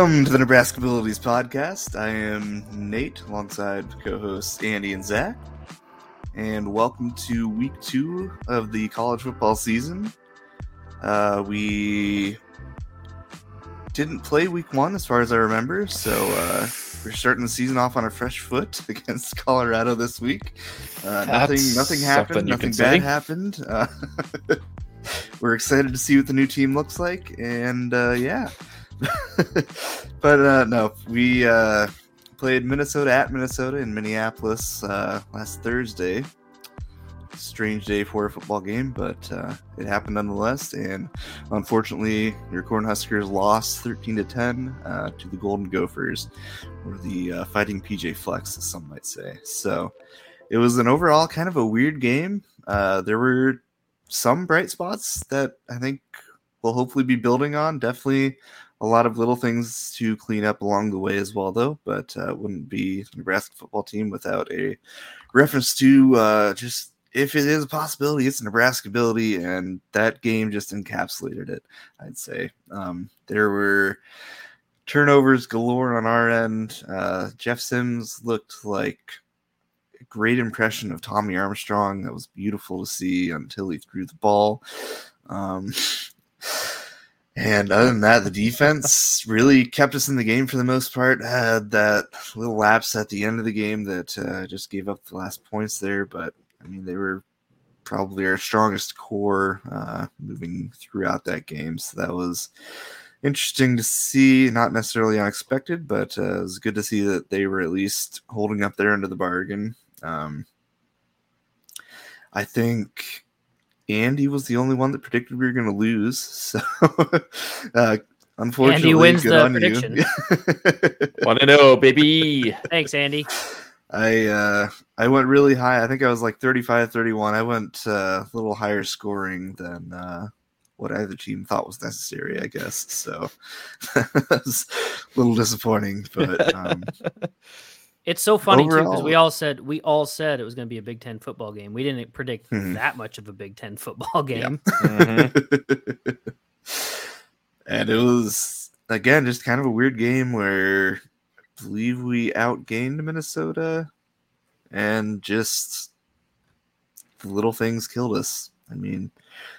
Welcome to the Nebraska Abilities Podcast. I am Nate alongside co hosts Andy and Zach. And welcome to week two of the college football season. Uh, we didn't play week one as far as I remember, so uh, we're starting the season off on a fresh foot against Colorado this week. Uh, nothing, nothing happened. Nothing bad happened. Uh, we're excited to see what the new team looks like, and uh, yeah. but uh, no, we uh, played Minnesota at Minnesota in Minneapolis uh, last Thursday. Strange day for a football game, but uh, it happened nonetheless. And unfortunately, your Cornhuskers lost 13 to 10 uh, to the Golden Gophers, or the uh, Fighting PJ Flecks, as some might say. So it was an overall kind of a weird game. Uh, there were some bright spots that I think we'll hopefully be building on. Definitely a lot of little things to clean up along the way as well, though. But uh, wouldn't be Nebraska football team without a reference to uh, just if it is a possibility, it's a Nebraska ability, and that game just encapsulated it. I'd say um, there were turnovers galore on our end. Uh, Jeff Sims looked like a great impression of Tommy Armstrong. That was beautiful to see until he threw the ball. Um, and other than that, the defense really kept us in the game for the most part. Had that little lapse at the end of the game that uh, just gave up the last points there, but I mean they were probably our strongest core uh, moving throughout that game. So that was interesting to see. Not necessarily unexpected, but uh, it was good to see that they were at least holding up their end of the bargain. Um, I think Andy was the only one that predicted we were going to lose. So, uh, unfortunately, Andy wins the prediction. Want to know, baby? Thanks, Andy. I uh, I went really high. I think I was like 35, 31. I went uh, a little higher scoring than uh, what either team thought was necessary. I guess so. was a little disappointing, but um, it's so funny Overall, too because we all said we all said it was going to be a Big Ten football game. We didn't predict mm-hmm. that much of a Big Ten football game. Mm-hmm. and it was again just kind of a weird game where I believe we outgained Minnesota, and just the little things killed us. I mean,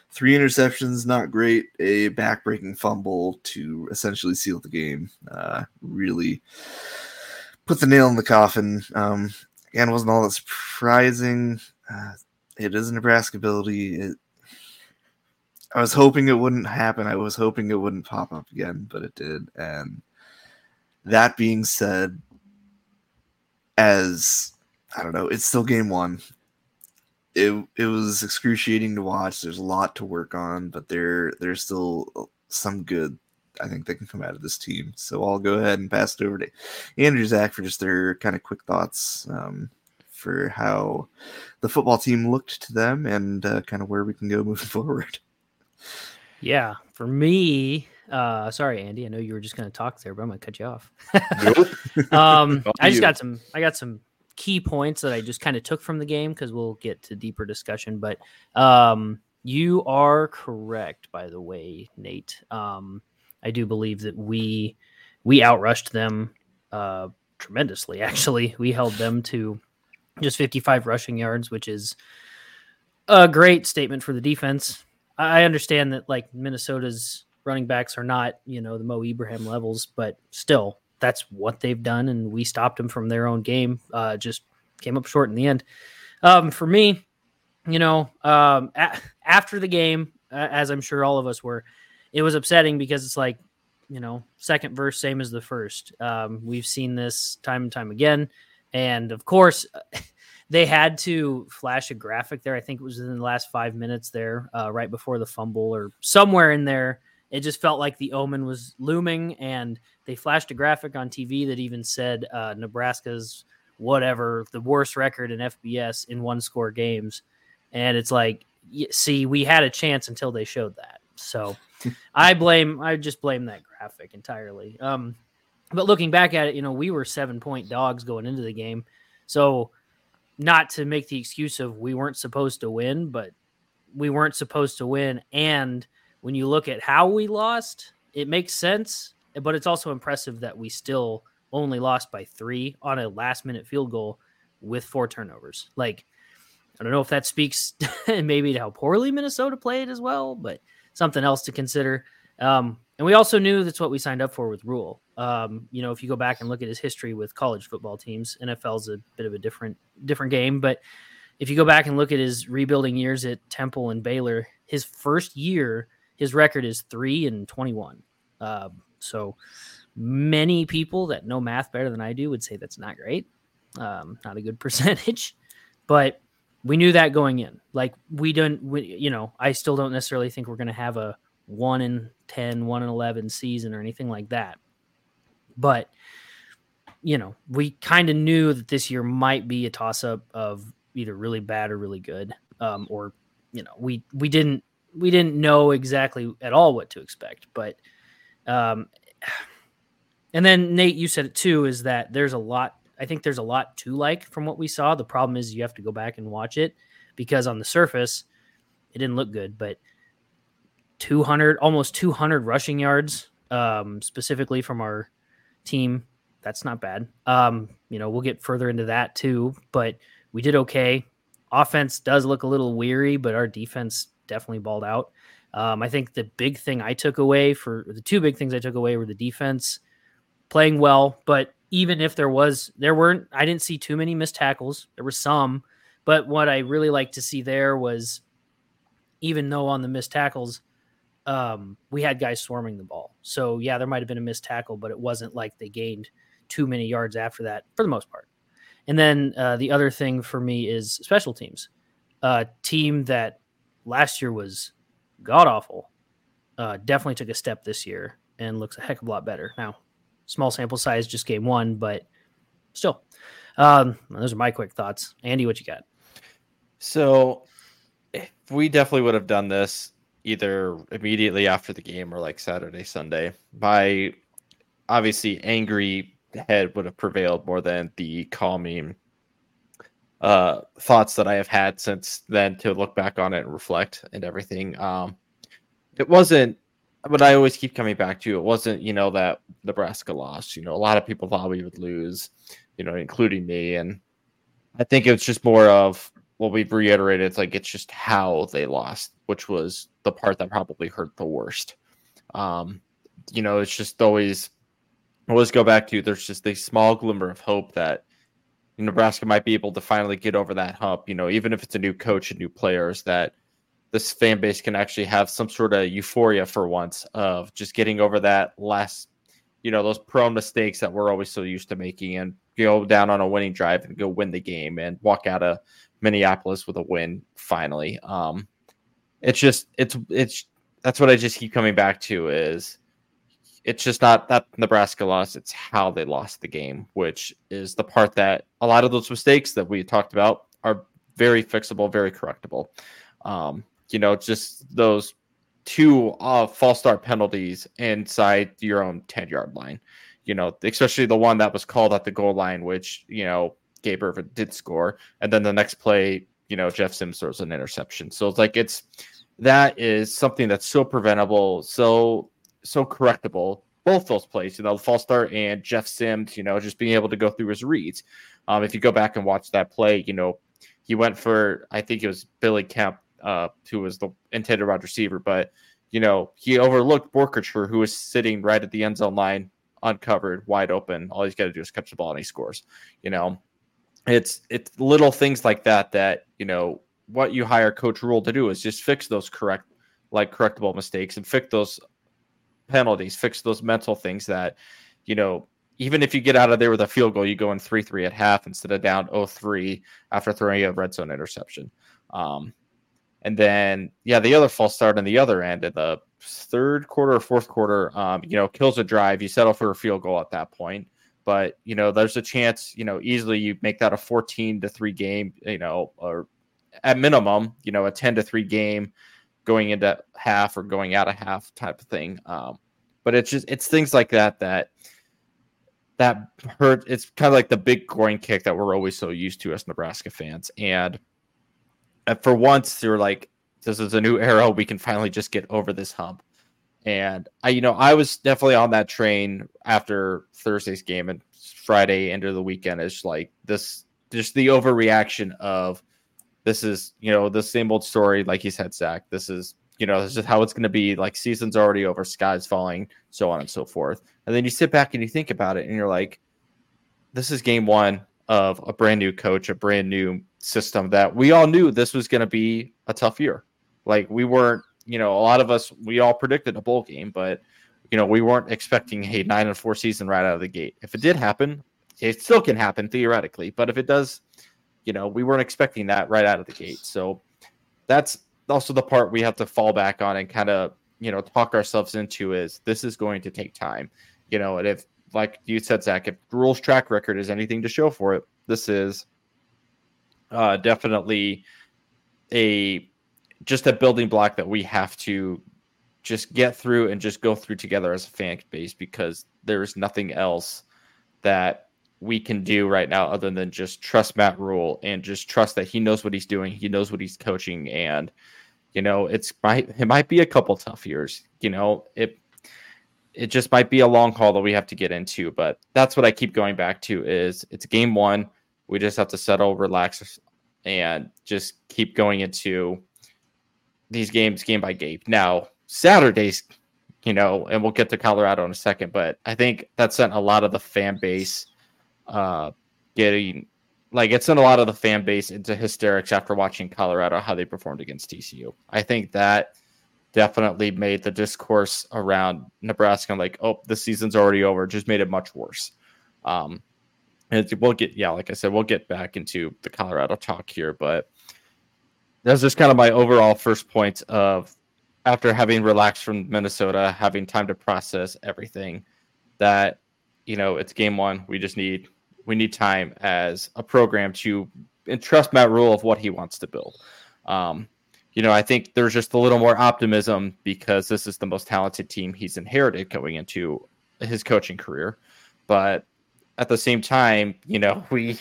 three interceptions, not great. A backbreaking fumble to essentially seal the game. Uh, really put the nail in the coffin. Um, again, wasn't all that surprising. Uh, it is a Nebraska ability. It, I was hoping it wouldn't happen. I was hoping it wouldn't pop up again, but it did. And that being said, as I don't know, it's still game one. It it was excruciating to watch. There's a lot to work on, but there there's still some good I think they can come out of this team. So I'll go ahead and pass it over to Andrew Zach for just their kind of quick thoughts um, for how the football team looked to them and uh, kind of where we can go moving forward. Yeah, for me, uh, sorry, Andy. I know you were just going to talk there, but I'm going to cut you off. um, I just got some. I got some key points that I just kind of took from the game because we'll get to deeper discussion. But um, you are correct, by the way, Nate. Um, I do believe that we we outrushed them uh, tremendously. Actually, we held them to just 55 rushing yards, which is a great statement for the defense. I understand that like Minnesota's running backs are not you know the Mo Ibrahim levels, but still that's what they've done, and we stopped them from their own game. Uh, just came up short in the end. Um, for me, you know, um, a- after the game, uh, as I'm sure all of us were, it was upsetting because it's like, you know, second verse, same as the first. Um, we've seen this time and time again. And of course, they had to flash a graphic there. I think it was in the last five minutes there, uh, right before the fumble or somewhere in there. It just felt like the omen was looming, and they flashed a graphic on TV that even said uh, Nebraska's whatever the worst record in FBS in one score games. And it's like, see, we had a chance until they showed that. So I blame I just blame that graphic entirely. Um, but looking back at it, you know, we were seven point dogs going into the game. So not to make the excuse of we weren't supposed to win, but we weren't supposed to win. And when you look at how we lost, it makes sense. but it's also impressive that we still only lost by three on a last minute field goal with four turnovers. Like, I don't know if that speaks maybe to how poorly Minnesota played as well, but something else to consider. Um, and we also knew that's what we signed up for with Rhule. Um, you know, if you go back and look at his history with college football teams, NFL's a bit of a different different game. But if you go back and look at his rebuilding years at Temple and Baylor, his first year, his record is three and twenty one. Uh, so many people that know math better than I do would say that's not great, um, not a good percentage. But we knew that going in. Like we don't, we, you know, I still don't necessarily think we're going to have a one in 10, one in 11 season or anything like that. But, you know, we kind of knew that this year might be a toss up of either really bad or really good. Um, or, you know, we, we didn't, we didn't know exactly at all what to expect, but, um, and then Nate, you said it too, is that there's a lot, I think there's a lot to like from what we saw. The problem is you have to go back and watch it because on the surface, it didn't look good, but 200, almost 200 rushing yards, um, specifically from our team. That's not bad. Um, you know, we'll get further into that too, but we did okay. Offense does look a little weary, but our defense definitely balled out. Um, I think the big thing I took away for the two big things I took away were the defense playing well, but even if there was, there weren't, I didn't see too many missed tackles. There were some, but what I really like to see there was even though on the missed tackles, um, we had guys swarming the ball. So yeah, there might have been a missed tackle, but it wasn't like they gained too many yards after that for the most part. And then uh, the other thing for me is special teams. A team that last year was god awful, uh, definitely took a step this year and looks a heck of a lot better. Now, small sample size, just game one, but still, um, those are my quick thoughts. Andy, what you got? So, we definitely would have done this either immediately after the game or like Saturday, Sunday. My obviously angry head would have prevailed more than the calming uh, thoughts that I have had since then to look back on it and reflect and everything. Um, it wasn't, but I always keep coming back to it wasn't, you know, that Nebraska lost. You know, a lot of people thought we would lose, you know, including me. And I think it's just more of what we've reiterated. It's like it's just how they lost, which was the part that probably hurt the worst. Um, you know, it's just always always go back to there's just a small glimmer of hope that Nebraska might be able to finally get over that hump. You know, even if it's a new coach and new players, that this fan base can actually have some sort of euphoria for once of just getting over that last, you know, those prone mistakes that we're always so used to making and go down on a winning drive and go win the game and walk out of Minneapolis with a win finally. Um, it's just it's it's that's what I just keep coming back to is it's just not that Nebraska lost, it's how they lost the game, which is the part that a lot of those mistakes that we talked about are very fixable, very correctable. Um, you know, just those two uh, false start penalties inside your own 10 yard line. You know, especially the one that was called at the goal line, which, you know, Gabe Ervin did score. And then the next play, you know, Jeff Sims throws an interception. So it's like it's that is something that's so preventable, so so correctable. Both those plays, you know, the false start and Jeff Sims, you know, just being able to go through his reads. Um, if you go back and watch that play, you know, he went for I think it was Billy Kemp, uh, who was the intended wide receiver, but you know, he overlooked Boerkircher, who was sitting right at the end zone line, uncovered, wide open. All he's got to do is catch the ball and he scores. You know, it's it's little things like that that you know what you hire coach Rhule to do is just fix those correct like correctable mistakes and fix those penalties fix those mental things that you know even if you get out of there with a field goal you go in 3-3 at half instead of down 0-3 after throwing a red zone interception um, and then yeah the other false start on the other end at the third quarter or fourth quarter um, you know kills a drive. You settle for a field goal at that point. But you know there's a chance you know easily you make that a 14 to 3 game you know or at minimum you know a 10 to 3 game going into half or going out of half type of thing. Um, but it's just it's things like that that that hurt. It's kind of like the big groin kick that we're always so used to as nebraska fans. And Uh, for once you're like this is a new era we can finally just get over this hump And I, you know, I was definitely on that train after Thursday's game and Friday into the weekend. Is like this, just the overreaction of this is, you know, the same old story. Like you said, Zach, this is, you know, this is how it's going to be. Like season's already over, sky's falling, so on and so forth. And then you sit back and you think about it, and you're like, this is game one of a brand new coach, a brand new system that we all knew this was going to be a tough year. Like we weren't, you know, a lot of us we all predicted a bowl game, but you know, we weren't expecting a nine and four season right out of the gate. If it did happen, it still can happen theoretically, but if it does, you know, we weren't expecting that right out of the gate. So that's also the part we have to fall back on and kind of, you know, talk ourselves into is this is going to take time. You know, and if like you said, Zach, if Rhule's track record is anything to show for it, this is uh, definitely a just a building block that we have to just get through and just go through together as a fan base because there's nothing else that we can do right now other than just trust Matt Rhule and just trust that he knows what he's doing, he knows what he's coaching, and you know it's might it might be a couple tough years. You know it it just might be a long haul that we have to get into. But that's what I keep going back to is it's game one. We just have to settle, relax, and just keep going into these games game by game. Now, Saturdays, you know, and we'll get to Colorado in a second, but I think that sent a lot of the fan base uh getting like it sent a lot of the fan base into hysterics after watching Colorado how they performed against TCU. I think that definitely made the discourse around Nebraska like, oh, the season's already over, just made it much worse. Um, and we'll get, yeah, like I said, we'll get back into the Colorado talk here, but that's just kind of my overall first point of after having relaxed from Minnesota, having time to process everything that, you know, it's game one. We just need, we need time as a program to entrust Matt Rhule of what he wants to build. Um, you know, I think there's just a little more optimism because this is the most talented team he's inherited going into his coaching career. But at the same time, you know, we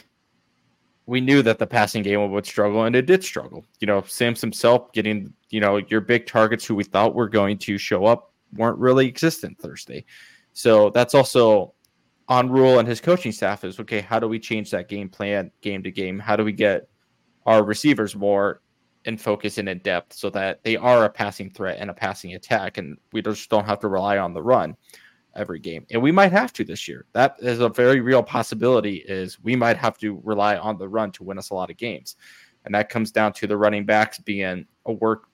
we knew that the passing game would struggle and it did struggle. You know, Sims himself getting, you know, your big targets who we thought were going to show up weren't really existent Thursday. So that's also on Rhule and his coaching staff is okay, how do we change that game plan game to game? How do we get our receivers more in focus and in depth so that they are a passing threat and a passing attack, and we just don't have to rely on the run every game. And we might have to this year. That is a very real possibility. Is we might have to rely on the run to win us a lot of games, and that comes down to the running backs being a work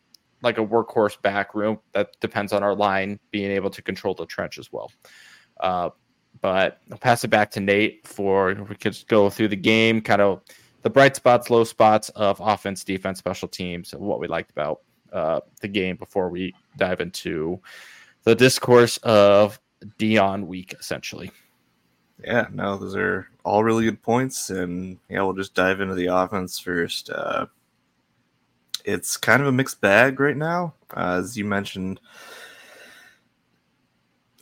like a workhorse back room. That depends on our line being able to control the trench as well. Uh, but I'll pass it back to Nate for we could go through the game, kind of the bright spots, low spots of offense, defense, special teams, what we liked about uh, the game before we dive into the discourse of Deion week, essentially. Yeah, no, those are all really good points, and yeah, we'll just dive into the offense first. Uh, it's kind of a mixed bag right now, uh, as you mentioned.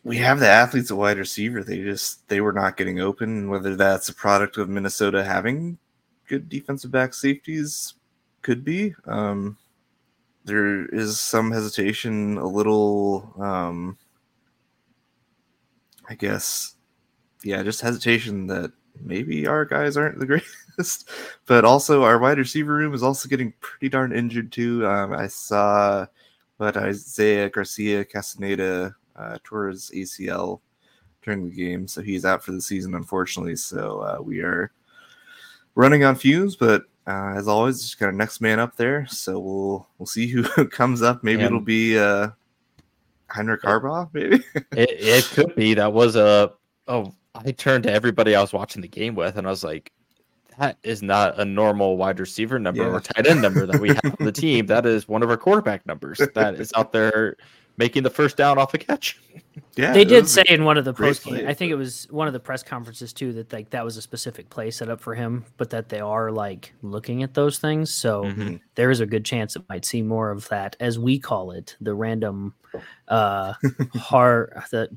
We have the athletes at wide receiver. They just they were not getting open. Whether that's a product of Minnesota having good defensive back safeties could be. Um, there is some hesitation, a little, um, I guess, yeah, just hesitation that maybe our guys aren't the greatest, but also our wide receiver room is also getting pretty darn injured too. Um, I saw what Isaiah Garcia Castaneda uh, tore his ACL during the game, so he's out for the season, unfortunately. So uh, we are running on fumes, but uh, as always, just got a next man up there. So we'll we'll see who comes up. Maybe and it'll be uh, Heinrich Haarberg. Maybe it, it could be. That was a oh. I turned to everybody I was watching the game with, and I was like, "That is not a normal wide receiver number yeah. or tight end number that we have on the team. That is one of our quarterback numbers that is out there making the first down off a catch. Yeah, they did say in one of the post game, I think it was one of the press conferences too, that like that was a specific play set up for him, but that they are like looking at those things. So mm-hmm. there is a good chance it might see more of that, as we call it, the random uh har the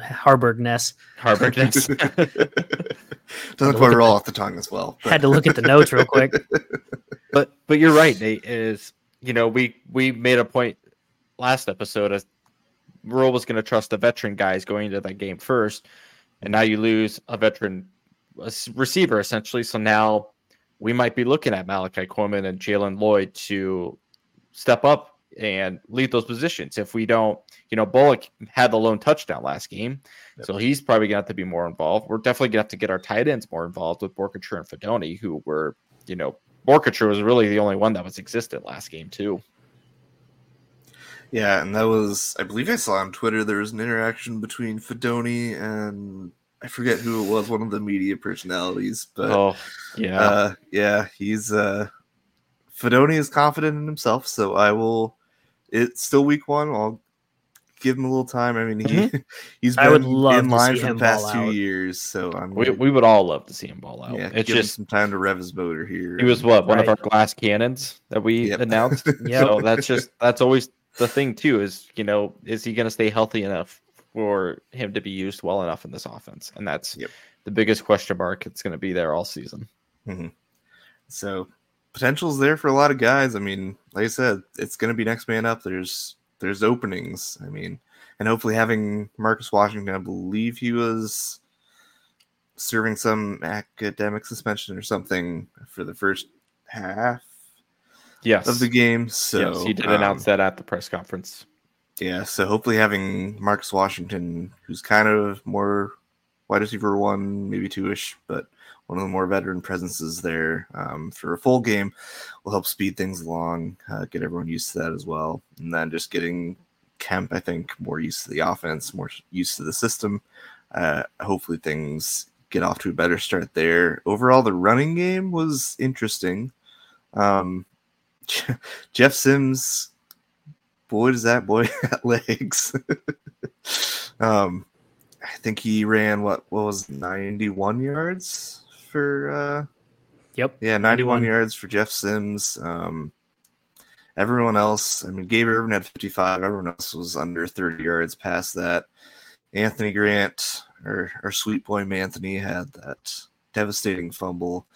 Haarberg ness. Haarberg ness. Doesn't quite roll off the tongue as well. But. Had to look at the notes real quick. But but you're right, Nate, is you know, we we made a point last episode Rhule was going to trust the veteran guys going into that game first, and now you lose a veteran receiver essentially. So now we might be looking at Malachi Coleman and Jaylen Lloyd to step up and lead those positions. If we don't, you know, Bullock had the lone touchdown last game, yep. so he's probably going to have to be more involved. We're definitely going to have to get our tight ends more involved with Boerkircher and Fidone, who were, you know, Boerkircher was really the only one that was existent last game too. Yeah, and that was I believe I saw on Twitter there was an interaction between Fidone and I forget who it was, one of the media personalities, but oh yeah, uh, yeah, he's uh Fidone is confident in himself, so I will. It's still week one. I'll give him a little time. I mean, he mm-hmm. he's been I would love in line for the past two out. years, so I'm. We, we would all love to see him ball out. Yeah, it's just some time to rev his motor here. He was what one right. of our glass cannons that we yep. announced. yeah, so that's just that's always the thing too is you know is he going to stay healthy enough for him to be used well enough in this offense? And that's yep. the biggest question mark. It's going to be there all season. Mm-hmm. so potential's there for a lot of guys. I mean like i said it's going to be next man up. There's there's openings. I mean and hopefully having marcus washington i believe he was serving some academic suspension or something for the first half yes. of the game. So yes, he did um, announce that at the press conference. Yeah, so hopefully having Marcus Washington, who's kind of more wide receiver one, maybe two ish, but one of the more veteran presences there um, for a full game will help speed things along, uh, get everyone used to that as well. And then just getting Kemp, I think, more used to the offense, more used to the system. Uh, hopefully things get off to a better start there. Overall, the running game was interesting. Um, Jeff Sims, boy, does that boy got legs. um, I think he ran what what was 91 yards for uh Yep. Yeah, 91, 91. yards for Jeff Sims. Um everyone else, I mean Gabe Ervin had 55, everyone else was under 30 yards past that. Anthony Grant or or sweet boy Anthony had that devastating fumble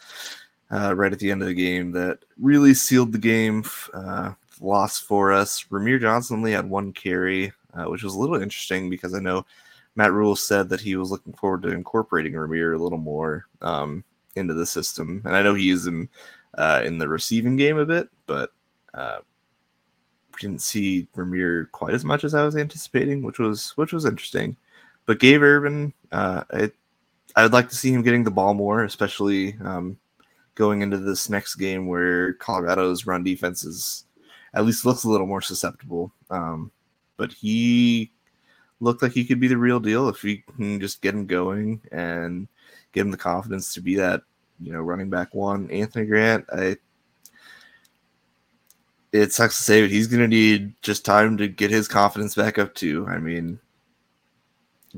uh, right at the end of the game that really sealed the game uh, loss for us. Rahmir Johnson only had one carry, uh, which was a little interesting because I know Matt Rhule said that he was looking forward to incorporating Rahmir a little more um, into the system, and I know he used him uh, in the receiving game a bit, but uh, we didn't see Rahmir quite as much as I was anticipating, which was which was interesting. But Gabe Ervin, uh, I I would like to see him getting the ball more, especially um, going into this next game where Colorado's run defense is at least looks a little more susceptible. Um, but he looked like he could be the real deal if we can just get him going and give him the confidence to be that, you know, running back one. Anthony Grant, I it sucks to say, but he's gonna need just time to get his confidence back up too. I mean,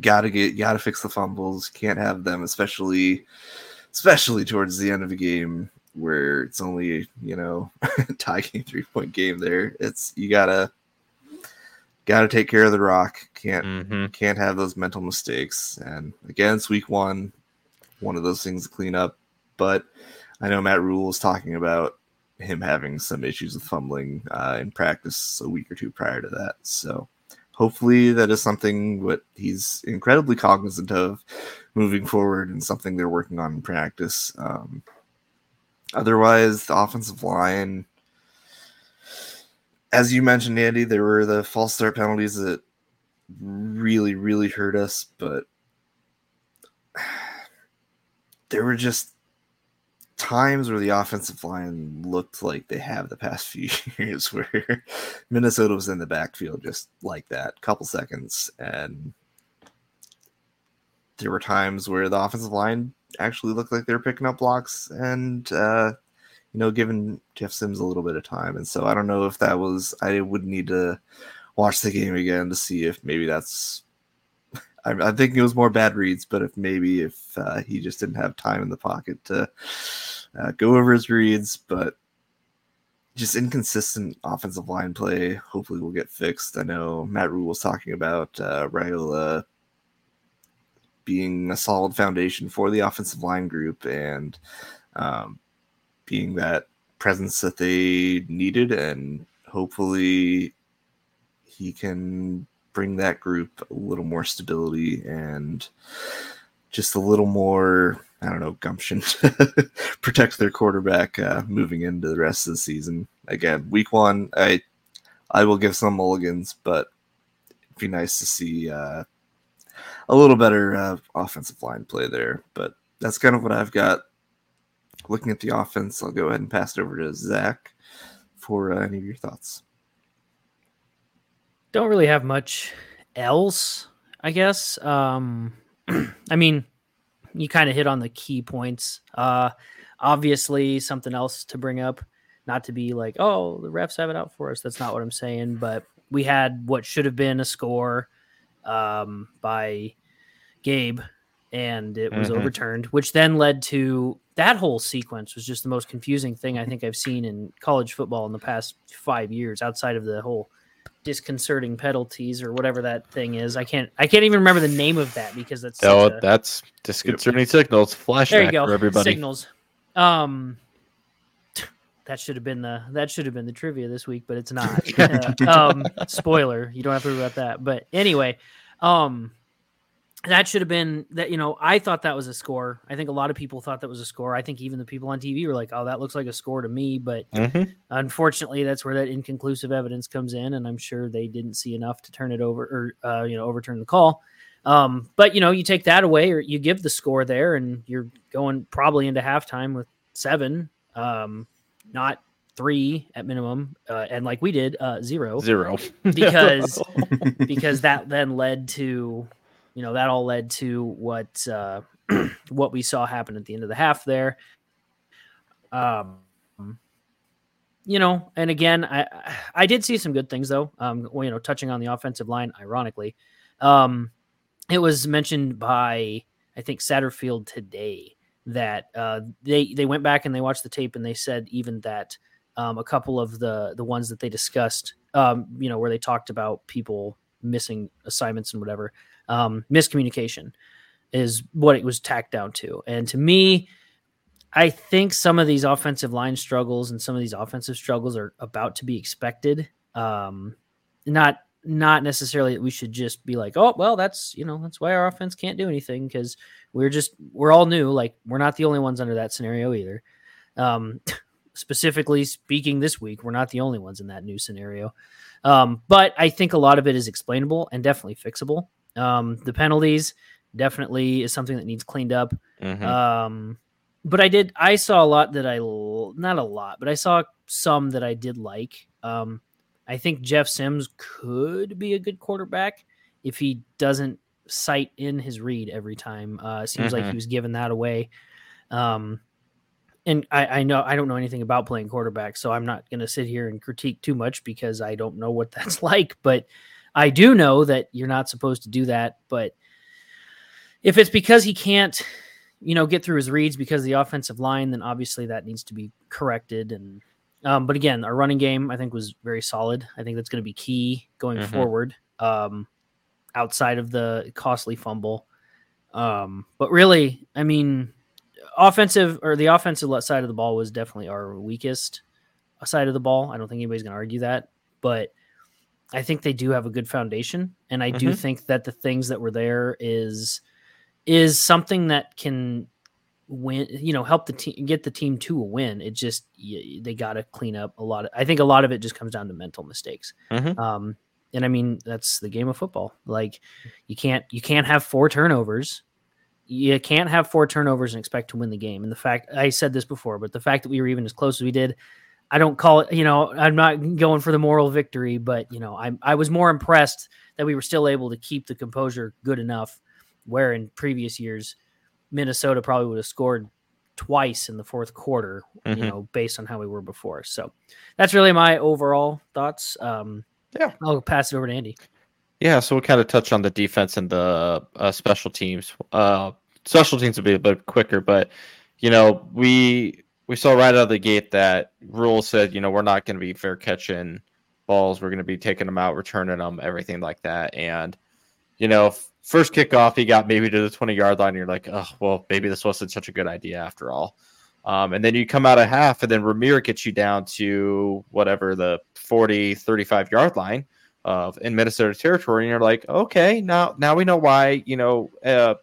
gotta get gotta fix the fumbles, can't have them, especially especially towards the end of a game where it's only you know tie game three point game there. It's you gotta gotta take care of the rock. Can't mm-hmm. can't have those mental mistakes. And again it's week one one of those things to clean up. But i know matt Rhule was talking about him having some issues with fumbling uh, in practice a week or two prior to that. So hopefully that is something what he's incredibly cognizant of moving forward and something they're working on in practice. Um, otherwise, the offensive line, as you mentioned, Andy, there were the false start penalties that really, really hurt us, but there were just times where the offensive line looked like they have the past few years where Minnesota was in the backfield just like that, couple seconds. And there were times where the offensive line actually looked like they were picking up blocks and, uh, you know, giving Jeff Sims a little bit of time. And so I don't know if that was, I would need to watch the game again to see if maybe that's I'm, I'm, thinking it was more bad reads, but if maybe if uh, he just didn't have time in the pocket to uh, go over his reads, but just inconsistent offensive line play. Hopefully, will get fixed. I know Matt Rhule was talking about uh, Raiola being a solid foundation for the offensive line group and um, being that presence that they needed, and hopefully he can bring that group a little more stability and just a little more I don't know gumption to protect their quarterback uh, moving into the rest of the season. Again, week one, I I will give some mulligans, but it'd be nice to see uh, a little better uh, offensive line play there. But that's kind of what I've got. Looking at the offense, I'll go ahead and pass it over to Zach for uh, any of your thoughts. Don't really have much else, I guess. Um, I mean, you kind of hit on the key points. Uh, obviously, something else to bring up, not to be like, oh, the refs have it out for us. That's not what I'm saying. But we had what should have been a score um, by Gabe, and it was mm-hmm. overturned, which then led to that whole sequence was just the most confusing thing I think I've seen in college football in the past five years, outside of the whole disconcerting penalties or whatever that thing is. I can't I can't even remember the name of that because that's oh a, that's disconcerting signals. Flashback there you go. for everybody. Signals. Um that should have been the that should have been the trivia this week, but it's not. uh, um spoiler, you don't have to worry about that. But anyway, um that should have been that you know i thought that was a score. I think a lot of people thought that was a score. I think even the people on tv were like oh that looks like a score to me but mm-hmm. unfortunately that's where that inconclusive evidence comes in and i'm sure they didn't see enough to turn it over or uh, you know overturn the call. Um, but you know you take that away or you give the score there and you're going probably into halftime with seven um, not three at minimum uh, and like we did uh, zero zero because because that then led to you know that all led to what uh, what we saw happen at the end of the half there. Um, you know, and again, I I did see some good things though. Um, well, you know, touching on the offensive line, ironically, um, it was mentioned by I think Satterfield today that uh, they they went back and they watched the tape and they said even that um, a couple of the the ones that they discussed, um, you know, where they talked about people missing assignments and whatever, um, miscommunication is what it was tacked down to. And to me, I think some of these offensive line struggles and some of these offensive struggles are about to be expected. Um, not not necessarily that we should just be like, oh well, that's you know that's why our offense can't do anything because we're just we're all new. Like we're not the only ones under that scenario either. Um, specifically speaking, this week we're not the only ones in that new scenario. Um, but I think a lot of it is explainable and definitely fixable. Um, the penalties definitely is something that needs cleaned up. Mm-hmm. Um, but I did, I saw a lot that I, not a lot, but I saw some that I did like. Um, I think Jeff Sims could be a good quarterback if he doesn't sight in his read every time. Uh, seems mm-hmm. like he was giving that away. Um, and I, I, know I don't know anything about playing quarterback, so I'm not going to sit here and critique too much because I don't know what that's like. But I do know that you're not supposed to do that. But if it's because he can't, you know, get through his reads because of the offensive line, then obviously that needs to be corrected. And um, but again, our running game I think was very solid. I think that's going to be key going mm-hmm. forward. Um, outside of the costly fumble. Um, but really, I mean, offensive or the offensive side of the ball was definitely our weakest side of the ball. I don't think anybody's going to argue that, but I think they do have a good foundation, and I mm-hmm. do think that the things that were there is is something that can win. You know, help the team get the team to a win. It just they got to clean up a lot. Of, I think a lot of it just comes down to mental mistakes. Mm-hmm. Um, and I mean that's the game of football. Like you can't you can't have four turnovers you can't have four turnovers and expect to win the game. And the fact I said this before, but the fact that we were even as close as we did, I don't call it, you know, I'm not going for the moral victory, but you know, I I was more impressed that we were still able to keep the composure good enough where in previous years Minnesota probably would have scored twice in the fourth quarter, mm-hmm. you know, based on how we were before. So that's really my overall thoughts. Um, yeah, I'll pass it over to Andy. Yeah, so we'll kind of touch on the defense and the uh, special teams. Uh, special teams will be a bit quicker, but you know we we saw right out of the gate that Rhule said, you know, we're not going to be fair catching balls. We're going to be taking them out, returning them, everything like that. And you know, first kickoff, he got maybe to the twenty yard line. you're like, oh well, maybe this wasn't such a good idea after all. Um, and then you come out of half, and then Rahmir gets you down to whatever the 40, 35 yard line of in Minnesota territory, and you're like, okay, now now we know why. You know, uh,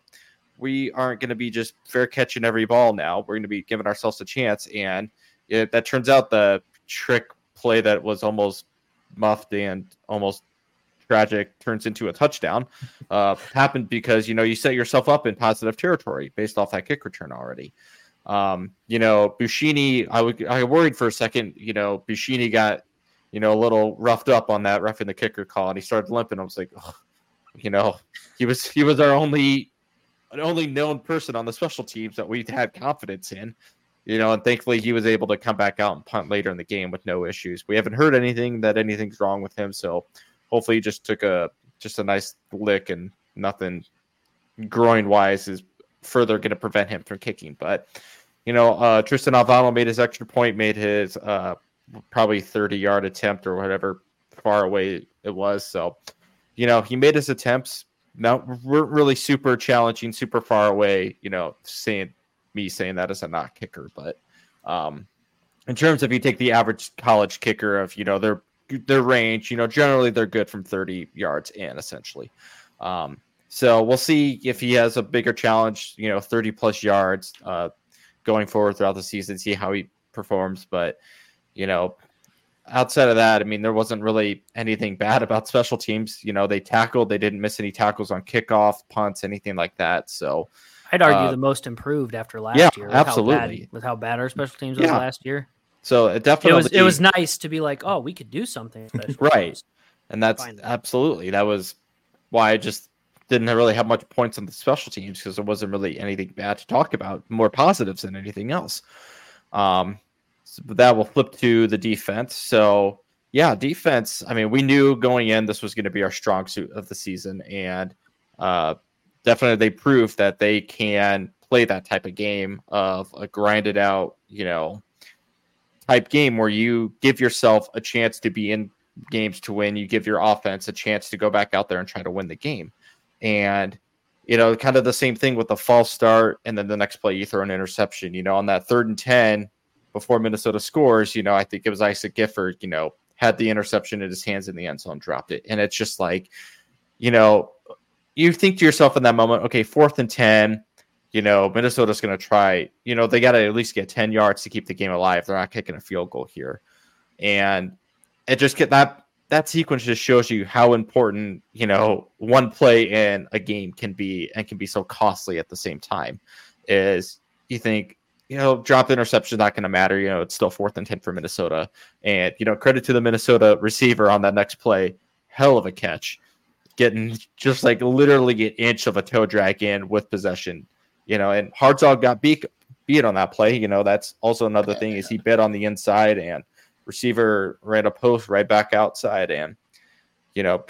we aren't going to be just fair catching every ball. Now we're going to be giving ourselves a chance, and it, that turns out the trick play that was almost muffed and almost tragic turns into a touchdown uh, happened because you know you set yourself up in positive territory based off that kick return already. Um, you know, Buschini, I would I worried for a second. You know, Buschini got you know a little roughed up on that roughing the kicker call, and he started limping. I was like, you know, he was he was our only only known person on the special teams that we had confidence in. You know, and thankfully he was able to come back out and punt later in the game with no issues. We haven't heard anything that anything's wrong with him, so hopefully he just took a just a nice lick and nothing groin wise is further going to prevent him from kicking. But you know, uh, Tristan Alvano made his extra point, made his uh, probably 30 yard attempt or whatever far away it was. So, you know, he made his attempts. We're really super challenging, super far away. You know, saying me saying that as a not kicker, but um, in terms of you take the average college kicker of you know their their range, you know, generally they're good from 30 yards in essentially. Um, so we'll see if he has a bigger challenge, you know, 30 plus yards uh, going forward throughout the season, see how he performs. But, you know, outside of that, I mean, there wasn't really anything bad about special teams. You know, they tackled, they didn't miss any tackles on kickoff, punts, anything like that. So I'd argue uh, the most improved after last yeah, year. With absolutely. How bad, with how bad our special teams was yeah. last year. So it definitely it was it was nice to be like, oh, we could do something right. And that's that. absolutely that was why I just didn't really have much points on the special teams because there wasn't really anything bad to talk about, more positives than anything else. Um, that will flip to the defense. So yeah, defense. I mean, we knew going in this was going to be our strong suit of the season, and uh, definitely they proved that they can play that type of game of a grinded out, you know, type game where you give yourself a chance to be in games to win. You give your offense a chance to go back out there and try to win the game. And, you know, kind of the same thing with the false start. And then the next play, you throw an interception. You know, on that third and 10 before Minnesota scores, you know, I think it was Isaac Gifford, you know, had the interception in his hands in the end zone, dropped it. And it's just like, you know, you think to yourself in that moment, okay, fourth and 10 you know, Minnesota's going to try, you know, they got to at least get 10 yards to keep the game alive. They're not kicking a field goal here. And it just get that, that sequence just shows you how important, you know, one play in a game can be and can be so costly at the same time. Is you think, you know, drop interception not going to matter. You know, it's still fourth and 10 for Minnesota. And, you know, credit to the Minnesota receiver on that next play. Hell of a catch. Getting just like literally an inch of a toe drag in with possession you know, and Hartzog got beat beat on that play. You know, that's also another thing is he bit on the inside and receiver ran a post right back outside. And, you know,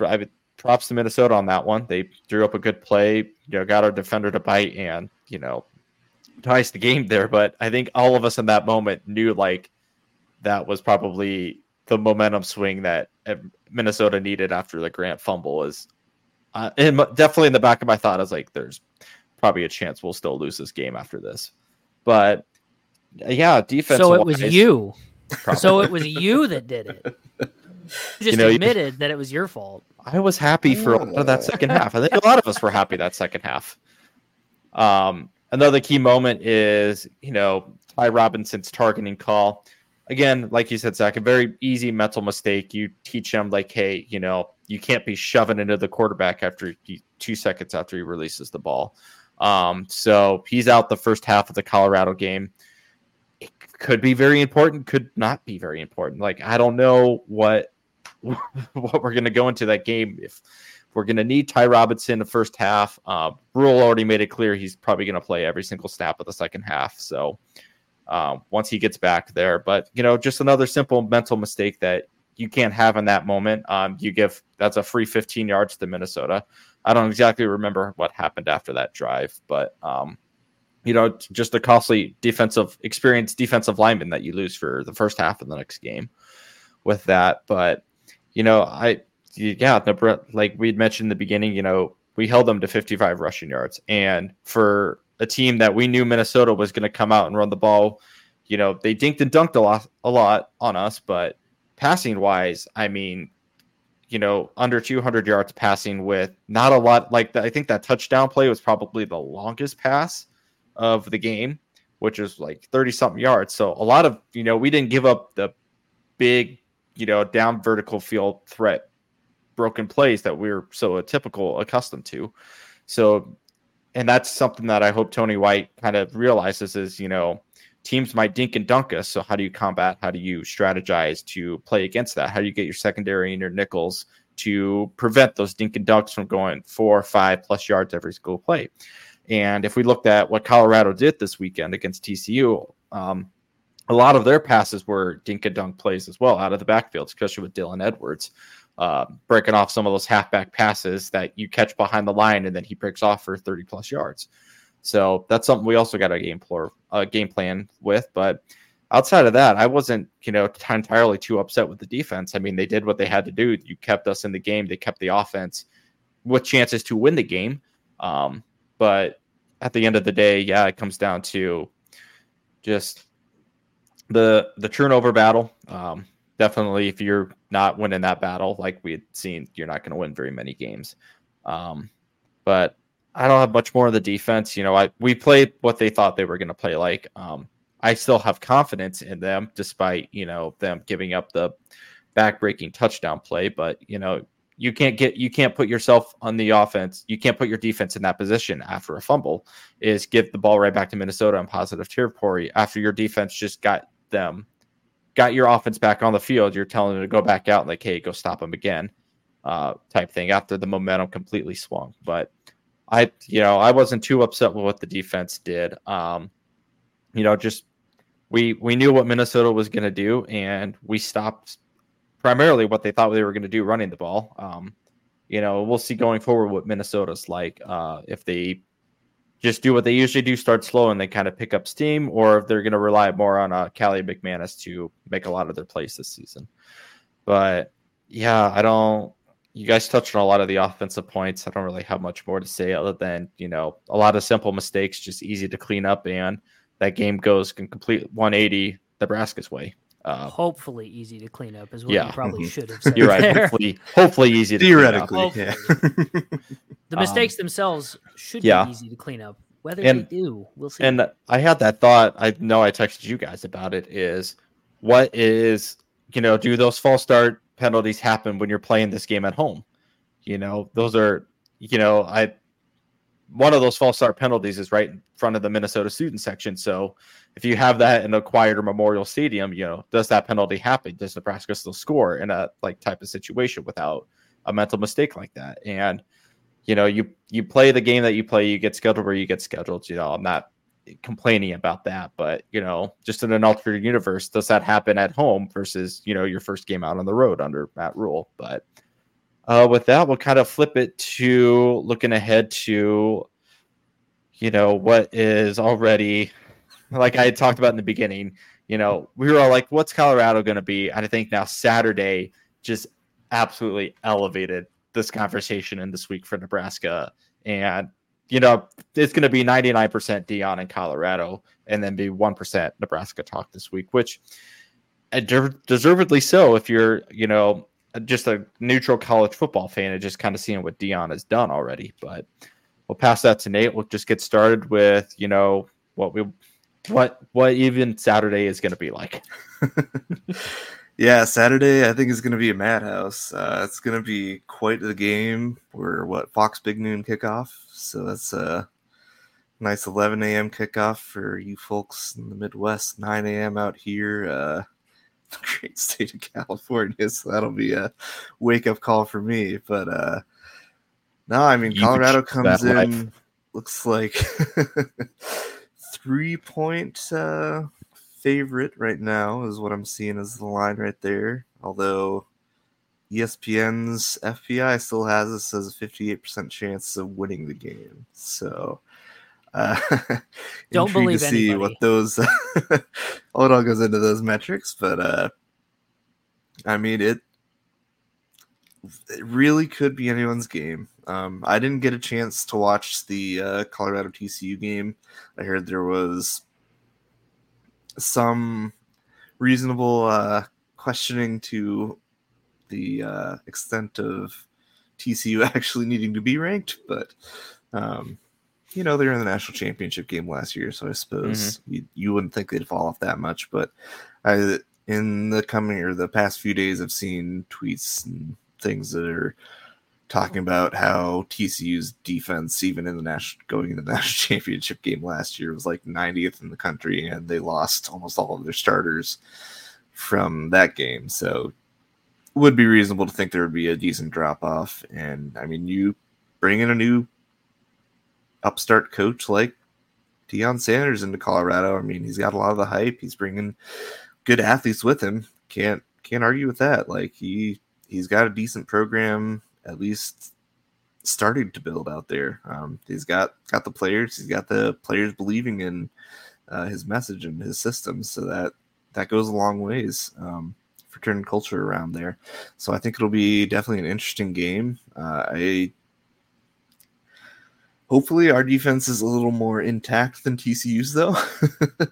props to Minnesota on that one. They threw up a good play, you know, got our defender to bite and, you know, ties the game there. But I think all of us in that moment knew like that was probably the momentum swing that Minnesota needed after the Grant fumble is uh, and definitely in the back of my thought, I was like, there's probably a chance we'll still lose this game after this. But yeah, defense. So it was you. Probably. So it was you that did it. You just you know, admitted you, that it was your fault. I was happy for that second half. I think a lot of us were happy that second half. Um, another key moment is you know Ty Robinson's targeting call. Again, like you said, Zach, a very easy mental mistake. You teach him like, hey, you know, you can't be shoving into the quarterback after he, two seconds after he releases the ball. Um, so he's out the first half of the Colorado game. It could be very important, could not be very important. Like I don't know what what we're going to go into that game if we're going to need Ty Robinson the first half. Uh, Rhule already made it clear he's probably going to play every single snap of the second half. So um, once he gets back there, but you know, just another simple mental mistake that you can't have in that moment. Um, you give that's a free 15 yards to Minnesota. I don't exactly remember what happened after that drive, but um, you know, just a costly defensive experience, defensive lineman that you lose for the first half of the next game with that. But you know, I yeah, like we'd mentioned in the beginning, you know, we held them to 55 rushing yards, and for a team that we knew Minnesota was going to come out and run the ball, you know, they dinked and dunked a lot, a lot on us, but passing wise, I mean, you know, under 200 yards passing with not a lot. Like the, I think that touchdown play was probably the longest pass of the game, which is like 30 something yards. So a lot of, you know, we didn't give up the big, you know, down vertical field threat broken plays that we're so typical accustomed to. So, and that's something that I hope Tony White kind of realizes is, you know, teams might dink and dunk us. So how do you combat? How do you strategize to play against that? How do you get your secondary and your nickels to prevent those dink and dunks from going four or five plus yards every single play? And if we looked at what Colorado did this weekend against TCU, um, a lot of their passes were dink and dunk plays as well out of the backfield, especially with Dylan Edwards. Uh, breaking off some of those halfback passes that you catch behind the line and then he breaks off for 30 plus yards. So that's something we also got a game, plan, a game plan with. But outside of that, I wasn't, you know, entirely too upset with the defense. I mean, they did what they had to do. You kept us in the game. They kept the offense with chances to win the game. Um, but at the end of the day, yeah, it comes down to just the the turnover battle. Um, definitely, if you're not winning that battle, like we had seen, you're not going to win very many games. Um, but I don't have much more of the defense. You know, I we played what they thought they were going to play like. Um, I still have confidence in them, despite you know them giving up the backbreaking touchdown play. But you know, you can't get you can't put yourself on the offense you can't put your defense in that position after a fumble is give the ball right back to minnesota on positive territory after your defense just got them got your offense back on the field you're telling them to go back out and like hey go stop them again uh, type thing after the momentum completely swung but i you know i wasn't too upset with what the defense did um you know just we we knew what minnesota was going to do and we stopped primarily what they thought they were going to do running the ball. Um, you know, we'll see going forward what Minnesota's like. Uh, if they just do what they usually do, start slow and then kind of pick up steam, or if they're going to rely more on uh, Kaliakmanis to make a lot of their plays this season. But yeah, I don't. You guys touched on a lot of the offensive points. I don't really have much more to say other than you know a lot of simple mistakes, just easy to clean up, and that game goes can complete 180 Nebraska's way. Uh, hopefully easy to clean up is what yeah. you probably mm-hmm. should have said. You're right. There. Hopefully, hopefully easy to theoretically. Yeah. the mistakes um, themselves should yeah. be easy to clean up. Whether and, they do, we'll see. And I had that thought. I know I texted you guys about it. Is what is you know do those false start penalties happen when you're playing this game at home? You know those are you know I one of those false start penalties is right in front of the Minnesota student section. So if you have that in a quieter Memorial Stadium, you know, does that penalty happen? Does Nebraska still score in a like type of situation without a mental mistake like that? And you know, you you play the game that you play, you get scheduled where you get scheduled. You know, I'm not complaining about that, but you know, just in an alternate universe, does that happen at home versus you know your first game out on the road under Matt Rhule? But uh, with that, we'll kind of flip it to looking ahead to, you know, what is already, like I talked about in the beginning, you know, we were all like, what's Colorado going to be? And I think now Saturday just absolutely elevated this conversation in this week for Nebraska. And, you know, it's going to be 99% Deion in Colorado and then be 1% Nebraska talk this week, which uh, deservedly so if you're, you know, just a neutral college football fan and just kind of seeing what Deion has done already. But we'll pass that to Nate. We'll just get started with you know what we what what even Saturday is going to be like. yeah, Saturday I think is going to be a madhouse. Uh, it's going to be quite the game. We're what Fox Big Noon kickoff, so that's a nice 11 a.m. kickoff for you folks in the Midwest. 9 a.m. out here. Uh, great state of California, so that'll be a wake up call for me. But uh no, I mean Colorado comes in life. looks like three point uh favorite right now is what I'm seeing as the line right there. Although ESPN's FPI still has us as a 58% chance of winning the game. So uh, Don't believe to see anybody. what those what all goes into those metrics, but uh, I mean it. It really could be anyone's game. Um, I didn't get a chance to watch the uh, Colorado TCU game. I heard there was some reasonable uh, questioning to the uh, extent of TCU actually needing to be ranked, but um, you know they're in the national championship game last year, so I suppose mm-hmm. you, you wouldn't think they'd fall off that much. But I, in the coming or the past few days, I've seen tweets and things that are talking about how TCU's defense, even in the national going in the national championship game last year, was like 90th in the country, and they lost almost all of their starters from that game. So would be reasonable to think there would be a decent drop off. And I mean, you bring in a new upstart coach like Deion Sanders into Colorado. I mean, he's got a lot of the hype. He's bringing good athletes with him. Can't can't argue with that. Like he he's got a decent program, at least starting to build out there. Um, he's got got the players. He's got the players believing in uh, his message and his system. So that that goes a long ways. Um, for turning culture around there. So I think it'll be definitely an interesting game. Uh, I hopefully our defense is a little more intact than TCU's though.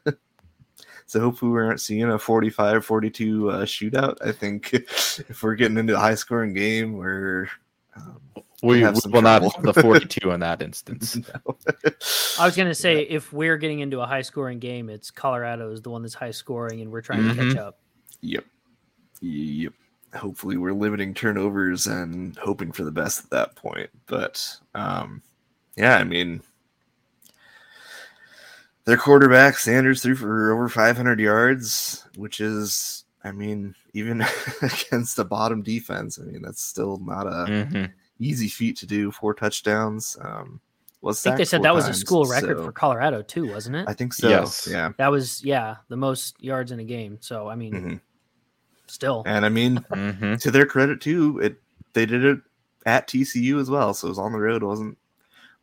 so hopefully we aren't seeing a 45 42 uh, shootout. I think if we're getting into a high scoring game where um, we, we will not the 42 in that instance. no. I was going to say yeah. if we're getting into a high scoring game, it's Colorado is the one that's high scoring and we're trying mm-hmm. to catch up. Yep. Yep. Hopefully, we're limiting turnovers and hoping for the best at that point. But um, yeah, I mean, their quarterback Sanders threw for over 500 yards, which is, I mean, even against a bottom defense, I mean, that's still not a mm-hmm. easy feat to do. Four touchdowns. Um, was I think they said that times, was a school record so. for Colorado too, wasn't it? I think so. Yes. Yeah. That was yeah the most yards in a game. So I mean, mm-hmm still. And I mean, mm-hmm. to their credit too, it they did it at TCU as well, so it was on the road. It wasn't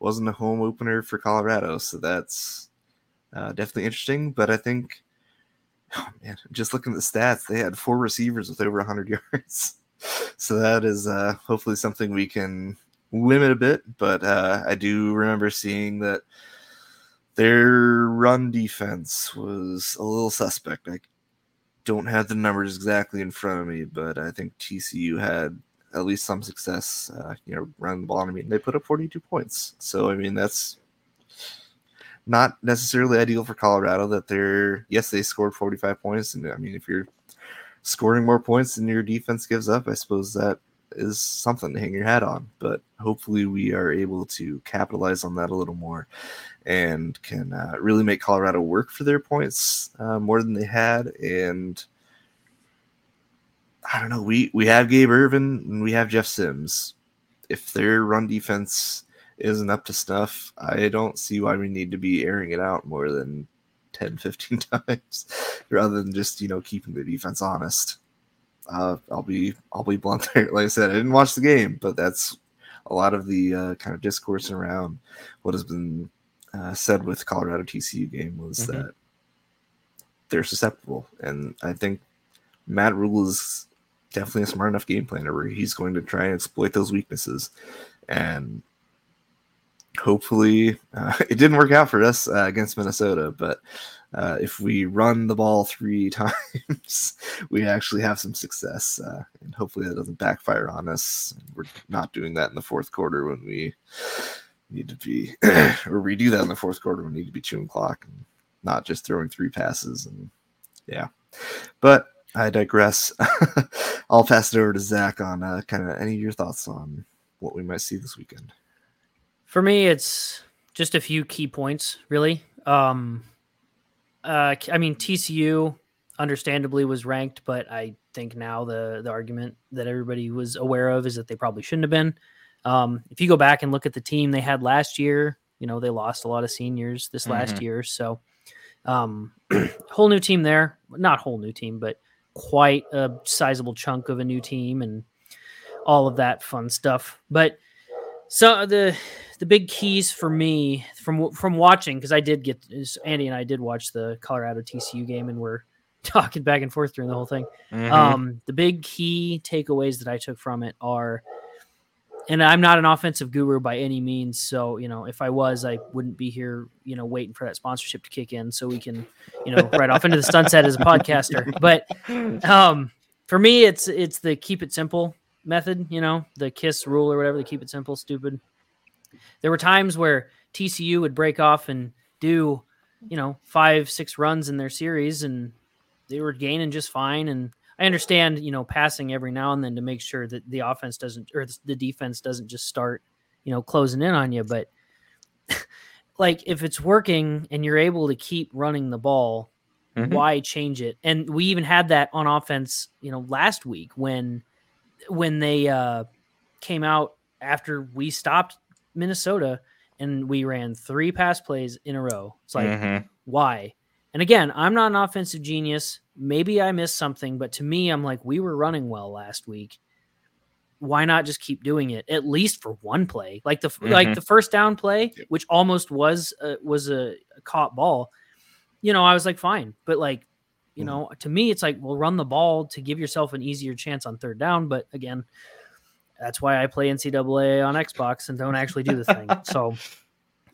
wasn't a home opener for Colorado, so that's uh, definitely interesting. But I think, oh man, just looking at the stats, they had four receivers with over 100 yards, so that is uh, hopefully something we can limit a bit. But uh, I do remember seeing that their run defense was a little suspect. I don't have the numbers exactly in front of me, but I think TCU had at least some success, uh, you know, running the ball. I mean, they put up 42 points. So, I mean, that's not necessarily ideal for Colorado that they're, yes, they scored 45 points. And I mean, if you're scoring more points than your defense gives up, I suppose that is something to hang your hat on. But hopefully, we are able to capitalize on that a little more and can uh, really make Colorado work for their points uh, more than they had. And I don't know, we we have Gabe Ervin and we have Jeff Sims. If their run defense isn't up to snuff, I don't see why we need to be airing it out more than 10, 15 times rather than just, you know, keeping the defense honest. Uh, I'll be I'll be blunt there. Like I said, I didn't watch the game, but that's a lot of the uh, kind of discourse around what has been uh, said with Colorado TCU game was mm-hmm. that they're susceptible, and I think Matt Rhule is definitely a smart enough game planner where he's going to try and exploit those weaknesses, and hopefully uh, it didn't work out for us uh, against Minnesota, but. Uh, if we run the ball three times, we actually have some success, uh, and hopefully that doesn't backfire on us. We're not doing that in the fourth quarter when we need to be or redo that in the fourth quarter. We need to be chewing clock and not just throwing three passes. And yeah, but I digress. I'll pass it over to Zach on uh, kind of any of your thoughts on what we might see this weekend. For me, it's just a few key points, really. Um, uh, I mean, TCU understandably was ranked, but I think now the the argument that everybody was aware of is that they probably shouldn't have been. Um, if you go back and look at the team they had last year, you know, they lost a lot of seniors this mm-hmm. last year. So, um, whole new team there, not whole new team, but quite a sizable chunk of a new team and all of that fun stuff. But so the the big keys for me from from watching because I did get Andy and I did watch the Colorado TCU game and we're talking back and forth during the whole thing. Mm-hmm. Um, the big key takeaways that I took from it are and I'm not an offensive guru by any means. So, you know, if I was, I wouldn't be here, you know, waiting for that sponsorship to kick in so we can, you know, right off into the sunset as a podcaster. But um, for me, it's it's the keep it simple method. You know, the kiss rule or whatever. The keep it simple, stupid. There were times where TCU would break off and do, you know, five six runs in their series, and they were gaining just fine. And I understand, you know, passing every now and then to make sure that the offense doesn't or the defense doesn't just start, you know, closing in on you. But like if it's working and you're able to keep running the ball, mm-hmm. why change it? And we even had that on offense, you know, last week when when they uh came out after we stopped Minnesota and we ran three pass plays in a row. It's like mm-hmm. why? And again, I'm not an offensive genius. Maybe I missed something, but to me, I'm like, we were running well last week. Why not just keep doing it at least for one play, like the mm-hmm. like the first down play, which almost was a, was a, a, caught ball. You know, I was like, fine, but like, you mm-hmm. know, to me, it's like, well, run the ball to give yourself an easier chance on third down. But again, that's why I play NCAA on Xbox and don't actually do the thing. so,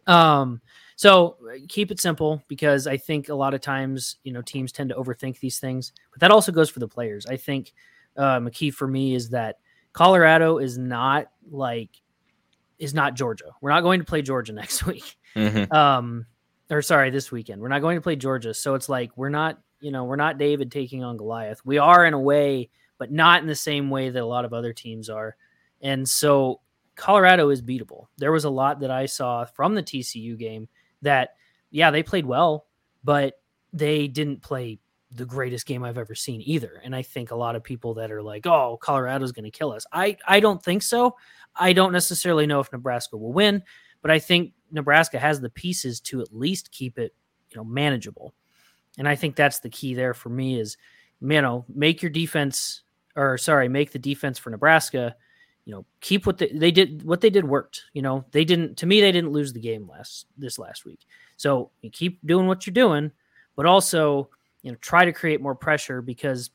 um, so uh, keep it simple because I think a lot of times, you know, teams tend to overthink these things, but that also goes for the players. I think um, a key for me is that Colorado is not like is not Georgia. We're not going to play Georgia next week. Mm-hmm. Um, or sorry, this weekend. We're not going to play Georgia. So it's like we're not, you know, we're not David taking on Goliath. We are in a way, but not in the same way that a lot of other teams are. And so Colorado is beatable. There was a lot that I saw from the TCU game that yeah, they played well, but they didn't play the greatest game I've ever seen either. And I think a lot of people that are like, "Oh, Colorado's going to kill us." I I don't think so. I don't necessarily know if Nebraska will win, but I think Nebraska has the pieces to at least keep it, you know, manageable. And I think that's the key there for me is, you know, make your defense or sorry, make the defense for Nebraska you know, keep what they, they did. What they did worked. You know, they didn't. To me, they didn't lose the game last this last week. So you keep doing what you're doing, but also you know try to create more pressure because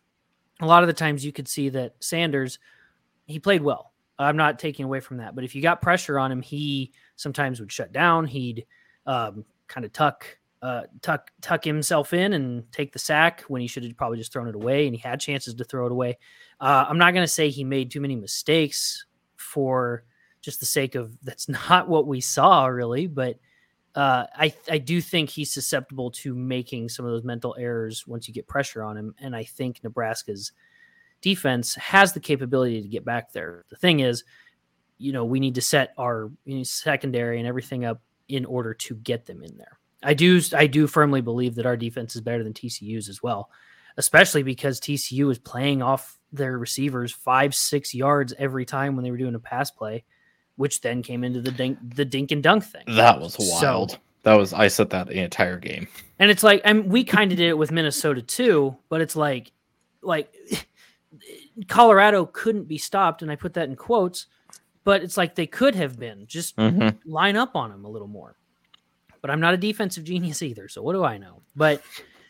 a lot of the times you could see that Sanders he played well. I'm not taking away from that, but if you got pressure on him, he sometimes would shut down. He'd um, kind of tuck uh, tuck tuck himself in and take the sack when he should have probably just thrown it away, and he had chances to throw it away. Uh, I'm not going to say he made too many mistakes for just the sake of that's not what we saw really, but uh, I I do think he's susceptible to making some of those mental errors once you get pressure on him, and I think Nebraska's defense has the capability to get back there. The thing is, you know, we need to set our you know, secondary and everything up in order to get them in there. I do I do firmly believe that our defense is better than TCU's as well, especially because TCU is playing off their receivers five six yards every time when they were doing a pass play, which then came into the dink the dink and dunk thing. That was wild. So, that was I said that the entire game. And it's like, and we kind of did it with Minnesota too, but it's like, like Colorado couldn't be stopped, and I put that in quotes. But it's like they could have been. Just mm-hmm. line up on them a little more but I'm not a defensive genius either. So what do I know? But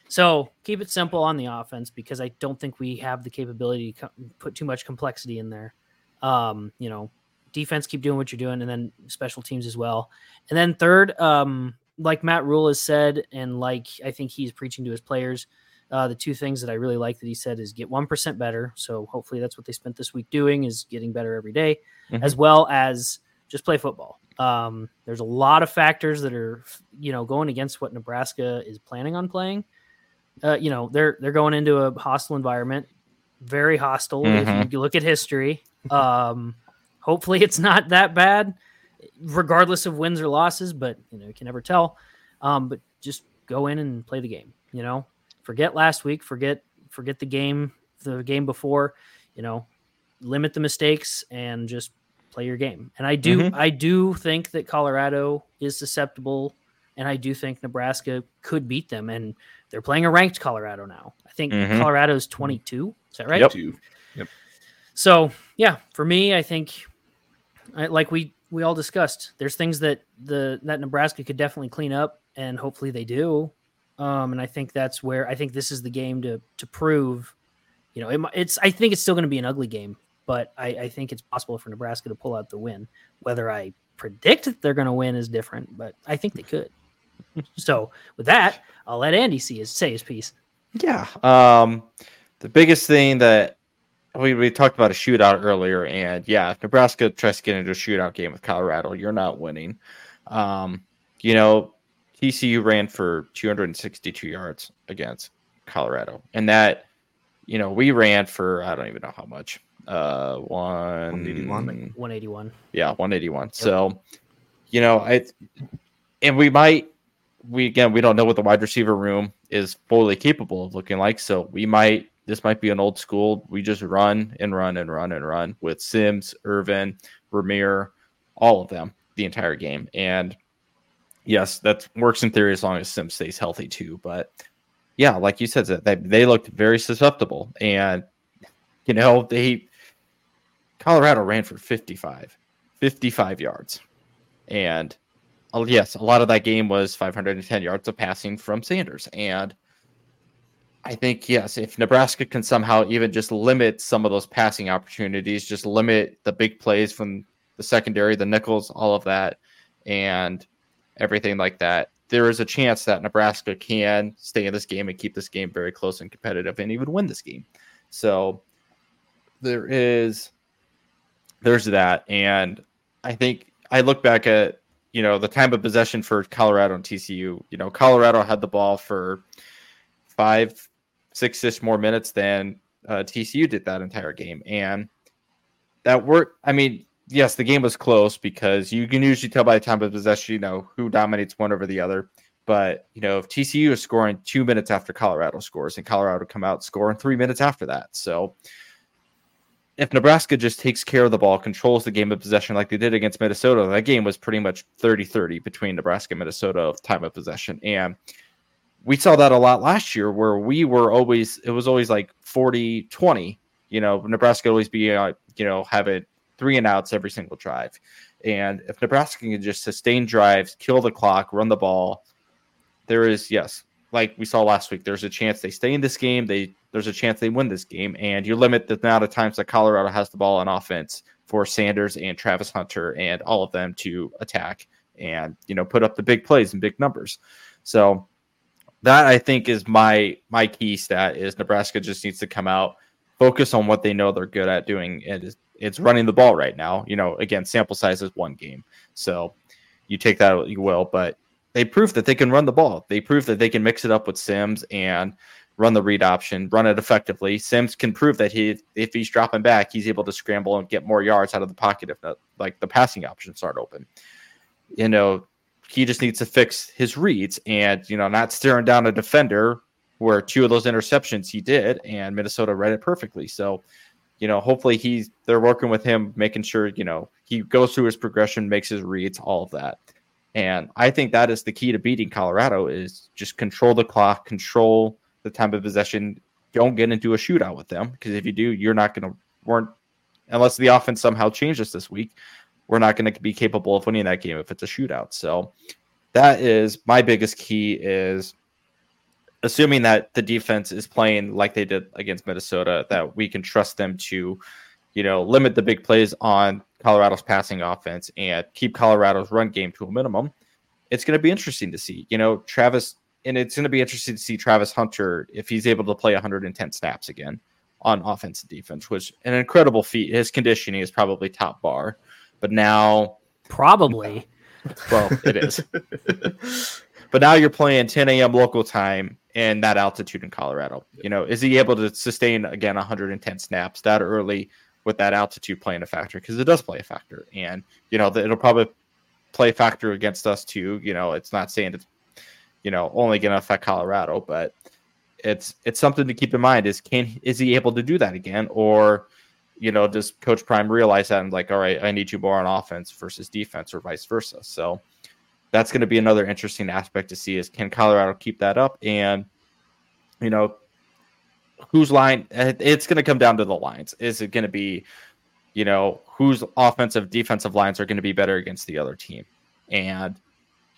so keep it simple on the offense because I don't think we have the capability to put too much complexity in there. Um, you know, defense keep doing what you're doing, and then special teams as well. And then third, um, like Matt Rhule has said, and like I think he's preaching to his players. Uh, the two things that I really like that he said is get one percent better. So hopefully that's what they spent this week doing is getting better every day, mm-hmm. as well as just play football. Um, there's a lot of factors that are, you know, going against what Nebraska is planning on playing. Uh, you know, they're they're going into a hostile environment, very hostile. Mm-hmm. If you look at history, um, hopefully it's not that bad, regardless of wins or losses. But you know, you can never tell. Um, but just go in and play the game. You know, forget last week, forget forget the game, the game before. You know, limit the mistakes and just play your game. And I do mm-hmm. I do think that Colorado is susceptible and I do think Nebraska could beat them and they're playing a ranked Colorado now. I think mm-hmm. Colorado's 22. Is that right? Yep. yep. So, yeah, for me I think like we we all discussed, there's things that the that Nebraska could definitely clean up and hopefully they do. Um, and I think that's where I think this is the game to to prove you know, it, it's I think it's still going to be an ugly game but I, I think it's possible for Nebraska to pull out the win. Whether I predict that they're going to win is different, but I think they could. so with that, I'll let Andy see his say his piece. Yeah. Um, the biggest thing that we, we talked about a shootout earlier, and yeah, if Nebraska tries to get into a shootout game with Colorado, you're not winning. Um, you know, TCU ran for 262 yards against Colorado, and that, you know, we ran for I don't even know how much. Uh, one 181. 181. Yeah, 181. Yep. So, you know, I and we might we again we don't know what the wide receiver room is fully capable of looking like. So we might this might be an old school. We just run and run and run and run with Sims, Ervin, Rahmir, all of them the entire game. And yes, that works in theory as long as Sims stays healthy too. But yeah, like you said, that they looked very susceptible, and you know they Colorado ran for 55, 55 yards, and uh, yes, a lot of that game was 510 yards of passing from Sanders, and I think yes, if Nebraska can somehow even just limit some of those passing opportunities, just limit the big plays from the secondary, the nickels, all of that, and everything like that, there is a chance that Nebraska can stay in this game and keep this game very close and competitive and even win this game. So there is there's that and I think I look back at you know the time of possession for Colorado and TCU. You know, Colorado had the ball for five, six more minutes than uh, TCU did that entire game, and that worked. I mean, yes, the game was close because you can usually tell by the time of possession, you know, who dominates one over the other. But you know, if TCU is scoring two minutes after Colorado scores, and Colorado come out scoring three minutes after that, so if Nebraska just takes care of the ball, controls the game of possession like they did against Minnesota, that game was pretty much 30 30 between Nebraska and Minnesota of time of possession. And we saw that a lot last year where we were always, it was always like 40 20. You know, Nebraska always be, uh, you know, have it three and outs every single drive. And if Nebraska can just sustain drives, kill the clock, run the ball, there is, yes, like we saw last week, there's a chance they stay in this game. They there's a chance they win this game. And you limit the amount of times that Colorado has the ball on offense for Sanders and Travis Hunter and all of them to attack and you know put up the big plays and big numbers. So that I think is my my key stat is Nebraska just needs to come out, focus on what they know they're good at doing. Is it's running the ball right now. You know, again, sample size is one game. So you take that you will, but they prove that they can run the ball. They prove that they can mix it up with Sims and run the read option, run it effectively. Sims can prove that he, if he's dropping back, he's able to scramble and get more yards out of the pocket if not, like the passing options aren't open. You know, he just needs to fix his reads and you know not staring down a defender where two of those interceptions he did and Minnesota read it perfectly. So, you know, hopefully he's they're working with him, making sure you know he goes through his progression, makes his reads, all of that. And I think that is the key to beating Colorado is just control the clock, control the time of possession. Don't get into a shootout with them because if you do, you're not going to weren't unless the offense somehow changes this week. We're not going to be capable of winning that game if it's a shootout. So that is my biggest key is assuming that the defense is playing like they did against Minnesota, that we can trust them to, you know, limit the big plays on Colorado's passing offense and keep Colorado's run game to a minimum. It's going to be interesting to see. You know, Travis and it's going to be interesting to see Travis Hunter if he's able to play 110 snaps again on offense and defense, which an incredible feat. His conditioning is probably top bar, but now probably. Well, it is. but now you're playing 10 a.m. local time and that altitude in Colorado. You know, is he able to sustain again 110 snaps that early with that altitude playing a factor? Because it does play a factor, and you know it'll probably play a factor against us too. You know, it's not saying it's you know only going to affect Colorado, but it's it's something to keep in mind. Is can is he able to do that again, or you know does Coach Prime realize that and like, all right, I need you more on offense versus defense, or vice versa? So that's going to be another interesting aspect to see is can Colorado keep that up and you know whose line it's going to come down to the lines is it going to be you know whose offensive defensive lines are going to be better against the other team and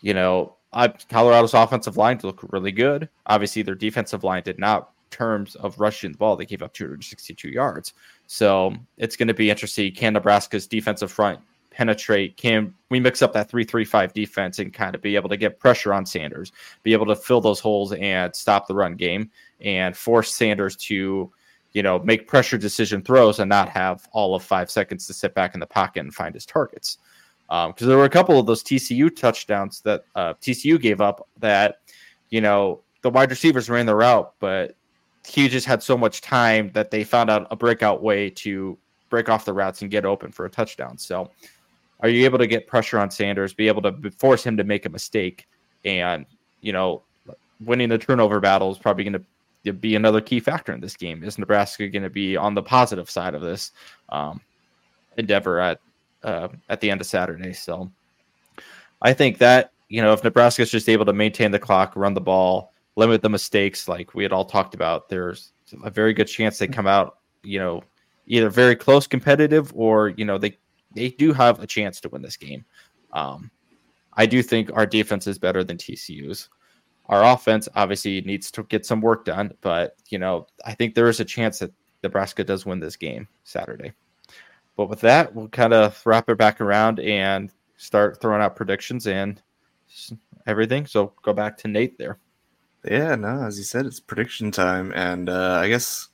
you know uh, Colorado's offensive line look really good. Obviously, their defensive line did not terms of rushing the ball. They gave up 262 yards. So it's going to be interesting. Can Nebraska's defensive front penetrate? Can we mix up that 3 3 5 defense and kind of be able to get pressure on Sanders, be able to fill those holes and stop the run game and force Sanders to, you know, make pressure decision throws and not have all of five seconds to sit back in the pocket and find his targets. Because um, there were a couple of those TCU touchdowns that uh, TCU gave up that, you know, the wide receivers ran the route, but he just had so much time that they found out a breakout way to break off the routes and get open for a touchdown. So, are you able to get pressure on Sanders, be able to force him to make a mistake, and you know, winning the turnover battle is probably going to be another key factor in this game. Is Nebraska going to be on the positive side of this um, endeavor at uh, at the end of Saturday? So, I think that you know, if Nebraska is just able to maintain the clock, run the ball, limit the mistakes, like we had all talked about, there's a very good chance they come out, you know, either very close competitive or you know they they do have a chance to win this game. Um, I do think our defense is better than TCU's. Our offense obviously needs to get some work done, but you know I think there is a chance that Nebraska does win this game Saturday. But with that, we'll kind of wrap it back around and start throwing out predictions and everything. So go back to Nate there. Yeah, no, as you said, it's prediction time, and uh, I guess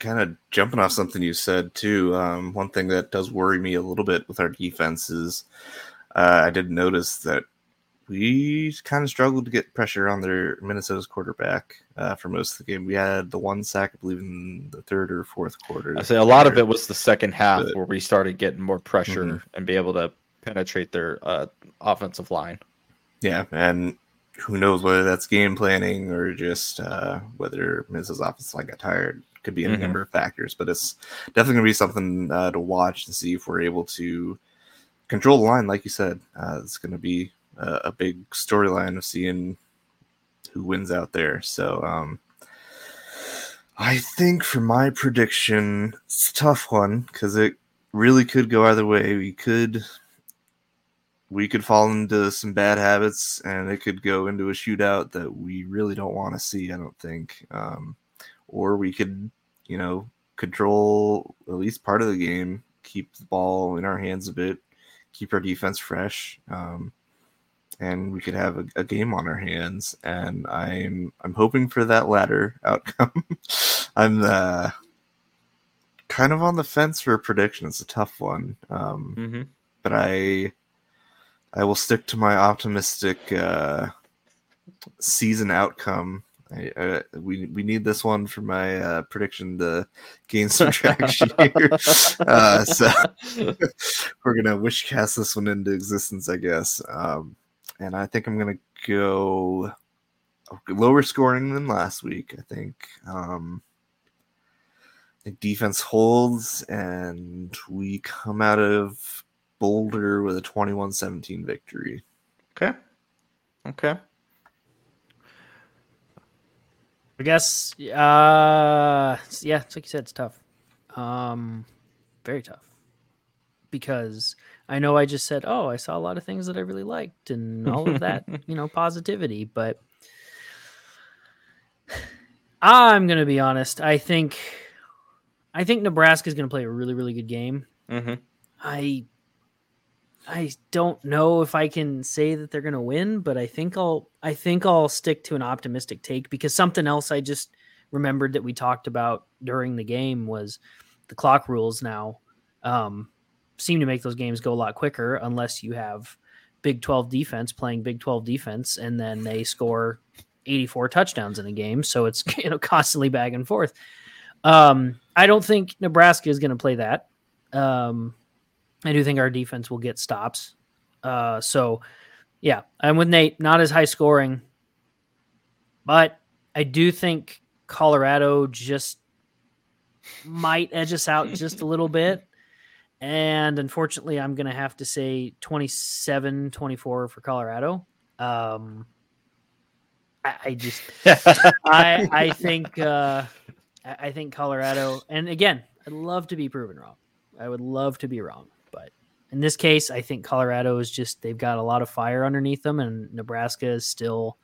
kind of jumping off something you said too. Um, one thing that does worry me a little bit with our defense is uh, I did notice that we kind of struggled to get pressure on their Minnesota's quarterback uh, for most of the game. We had the one sack, I believe, in the third or fourth quarter. I say a lot of it was the second half but, where we started getting more pressure mm-hmm. and be able to penetrate their uh, offensive line. Yeah, and who knows whether that's game planning or just uh, whether Minnesota's offensive line got tired could be any mm-hmm. number of factors, but it's definitely going to be something uh, to watch and see if we're able to control the line. Like you said, uh, it's going to be a, a big storyline of seeing who wins out there. So, um, I think for my prediction, it's a tough one because it really could go either way. We could we could fall into some bad habits and it could go into a shootout that we really don't want to see, I don't think. Um, or we could, you know, control at least part of the game, keep the ball in our hands a bit, keep our defense fresh, um, and we could have a, a, game on our hands. And I'm I'm hoping for that latter outcome. I'm uh, kind of on the fence for a prediction. It's a tough one, um, mm-hmm. but I I will stick to my optimistic uh, season outcome I, uh, we we need this one for my uh, prediction to gain some traction here. Uh, so we're gonna wish cast this one into existence, I guess. Um, and I think I'm gonna go lower scoring than last week. I think. Um, I think defense holds, and we come out of Boulder with a 21-17 victory. Okay. Okay. I guess, uh, yeah, it's like you said, it's tough. Um, very tough because I know I just said, oh, I saw a lot of things that I really liked and all of that, you know, positivity, but I'm going to be honest. I think, I think Nebraska is going to play a really, really good game. Mm-hmm. I I don't know if I can say that they're going to win, but I think I'll I think I'll stick to an optimistic take because something else I just remembered that we talked about during the game was the clock rules now um, seem to make those games go a lot quicker unless you have Big 12 defense playing Big 12 defense and then they score 84 touchdowns in a game, so it's you know constantly back and forth. Um, I don't think Nebraska is going to play that. Um, I do think our defense will get stops. Uh, so, yeah, I'm with Nate. Not as high scoring, but I do think Colorado just might edge us out just a little bit. And unfortunately, I'm going to have to say 27 24 for Colorado. Um, I, I just, I, I think, uh, I think Colorado, and again, I'd love to be proven wrong. I would love to be wrong. In this case, I think Colorado is just they've got a lot of fire underneath them, and Nebraska is still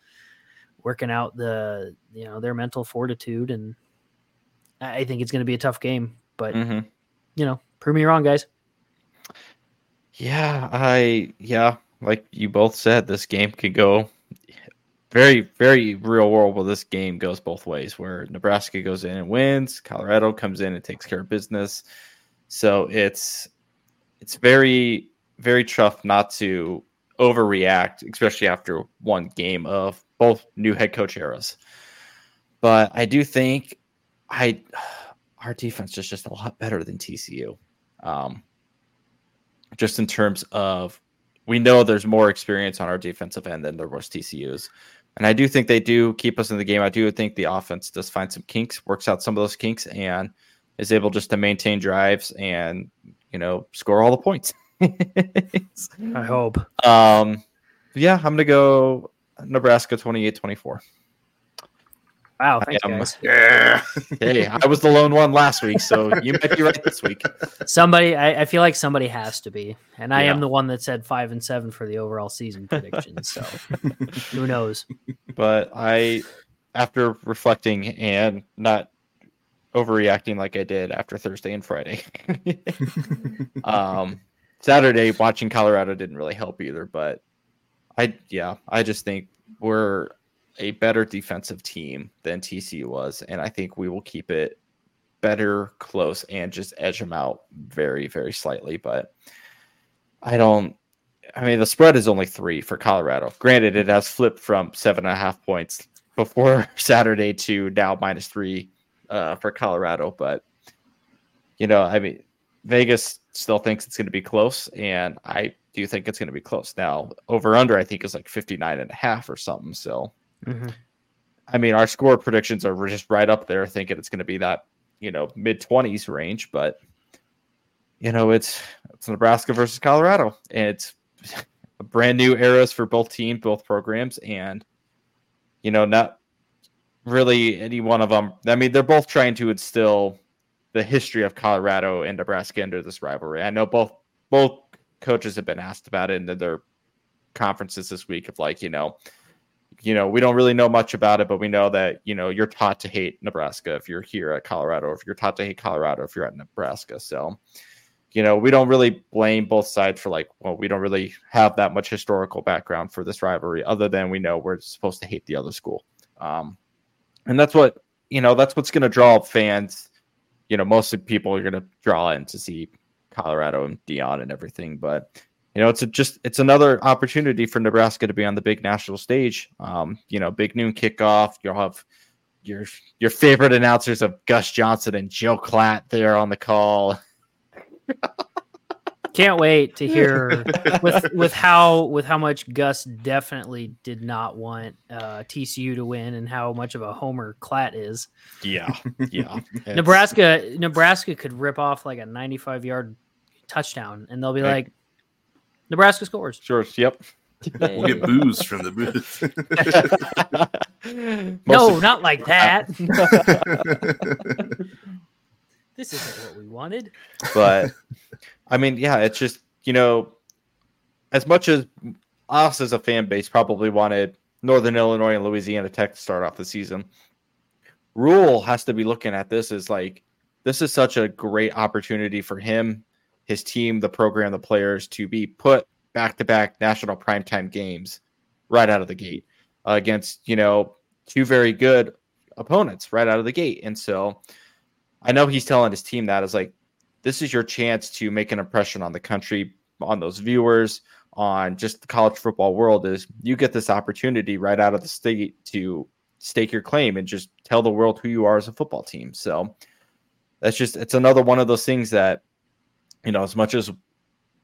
working out the you know their mental fortitude, and I think it's going to be a tough game. But mm-hmm. you know, prove me wrong, guys. Yeah, I yeah, like you both said, this game could go very, very real world Well, this game goes both ways, where Nebraska goes in and wins, Colorado comes in and takes care of business. So it's it's very, very tough not to overreact, especially after one game of both new head coach eras. But I do think I our defense is just a lot better than TCU. Um, just in terms of we know there's more experience on our defensive end than there was TCU's. And I do think they do keep us in the game. I do think the offense does find some kinks, works out some of those kinks, and is able just to maintain drives and you know score all the points. I hope. Um, yeah, I'm gonna go Nebraska 28-24. Wow, thanks, guys. Yeah. hey, I was the lone one last week, so you might be right this week. Somebody, I, I feel like somebody has to be, and I Yeah. am the one that said five and seven for the overall season prediction. So who knows? But I, after reflecting and not overreacting like I did after Thursday and Friday, um, Saturday watching Colorado didn't really help either. But I, yeah, I just think we're a better defensive team than TC was, and I think we will keep it better close and just edge them out very, very slightly. But I don't. I mean, the spread is only three for Colorado. Granted, it has flipped from seven and a half points before Saturday to now minus three uh, for Colorado. But you know, I mean, Vegas still thinks it's going to be close, and I do think it's going to be close. Now, over under, I think is like 59 and a half or something. So, Mhm. I mean, our score predictions are just right up there, thinking it's going to be that you know mid 20s range. But you know, it's it's Nebraska versus Colorado, and it's a brand new eras for both teams, both programs, and you know, not really any one of them. I mean, they're both trying to instill the history of Colorado and Nebraska into this rivalry. I know both both coaches have been asked about it in their conferences this week of like, you know, you know, we don't really know much about it, but we know that, you know, you're taught to hate Nebraska if you're here at Colorado, or if you're taught to hate Colorado if you're at Nebraska. So, you know, we don't really blame both sides for like, well, we don't really have that much historical background for this rivalry, other than we know we're supposed to hate the other school. Um, and that's what, you know, that's what's going to draw fans. You know, most of people are going to draw in to see Colorado and Deion and everything. But, you know, it's a, just, it's another opportunity for Nebraska to be on the big national stage. Um, you know, big noon kickoff. You'll have your, your favorite announcers of Gus Johnson and Joel Klatt there on the call. Can't wait to hear with with how with how much Gus definitely did not want uh, TCU to win and how much of a homer Klatt is. Yeah. Yeah. Nebraska Nebraska could rip off like a 95 yard touchdown and they'll be Right. like Nebraska scores. Sure. Yep. We'll get booze from the booth. No, not like that. this isn't what we wanted. but I mean, yeah, it's just you know, as much as us as a fan base probably wanted Northern Illinois and Louisiana Tech to start off the season, Rhule has to be looking at this as like this is such a great opportunity for him, his team, the program, the players to be put back to back national primetime games right out of the gate uh, against you know two very good opponents right out of the gate, and so. I know he's telling his team that is like this is your chance to make an impression on the country, on those viewers, on just the college football world. Is you get this opportunity right out of the state to stake your claim and just tell the world who you are as a football team. So that's just it's another one of those things that you know as much as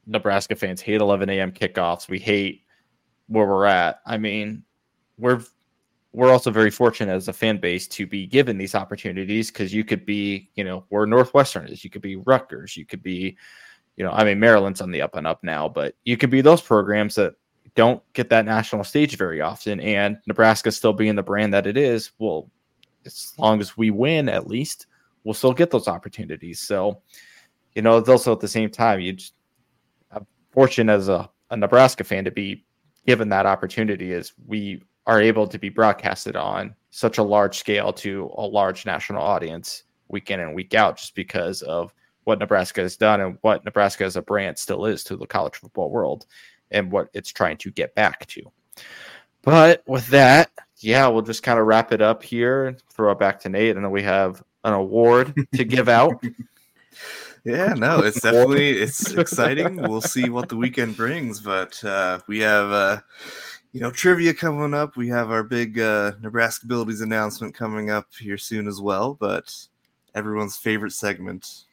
Nebraska fans hate 11 a.m. kickoffs, we hate where we're at. I mean, we're we're also very fortunate as a fan base to be given these opportunities because you could be, you know, where Northwestern is, you could be Rutgers, you could be, you know, I mean, Maryland's on the up and up now, but you could be those programs that don't get that national stage very often. And Nebraska still being the brand that it is, well, as long as we win, at least, we'll still get those opportunities. So, you know, it's also at the same time, you just, fortunate as a, a Nebraska fan to be given that opportunity as we are able to be broadcasted on such a large scale to a large national audience week in and week out just because of what Nebraska has done and what Nebraska as a brand still is to the college football world and what it's trying to get back to. But with that, yeah, we'll just kind of wrap it up here, and throw it back to Nate, and then we have an award to give out. Yeah, no, it's definitely it's exciting. We'll see what the weekend brings, but uh, we have uh, you know trivia coming up. We have our big uh, Nebraskabilities announcement coming up here soon as well. But everyone's favorite segment.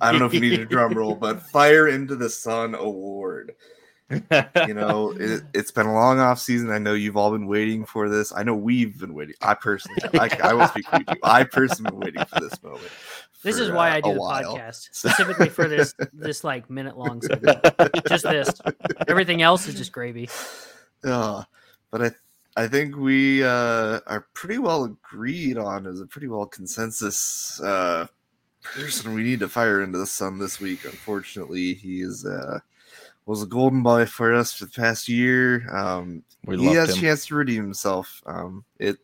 I don't know if you need a drum roll, but Fire into the Sun Award. you know, it, has been a long off season. I know you've all been waiting for this. I know we've been waiting. I personally, I, I will speak for you. I personally been waiting for this moment. This is why uh, I do the while. podcast specifically for this this like minute long segment. just this. Everything else is just gravy. Uh, but I I think we uh, are pretty well agreed on as a pretty well consensus uh, person we need to fire into the sun this week. Unfortunately, he is uh, was a golden boy for us for the past year. Um, he has a chance to redeem himself. Um, it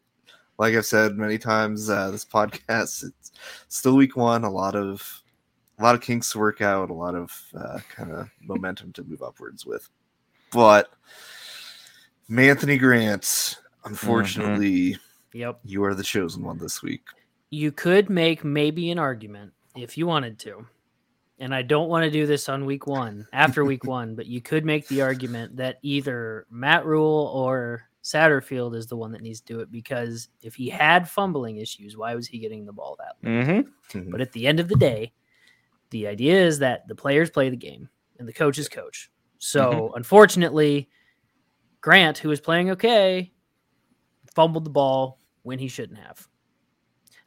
like I've said many times, uh, this podcast it's still week one. A lot of a lot of kinks to work out, a lot of uh, kind of momentum to move upwards with. But Anthony Grant, unfortunately, mm-hmm. yep, you are the chosen one this week. You could make maybe an argument if you wanted to. And I don't want to do this on week one, after week one, but you could make the argument that either Matt Rhule or Satterfield is the one that needs to do it because if he had fumbling issues, why was he getting the ball that late? Mm-hmm. mm-hmm. But at the end of the day, the idea is that the players play the game and the coach is coach. So mm-hmm. unfortunately, Grant, who was playing okay, fumbled the ball when he shouldn't have.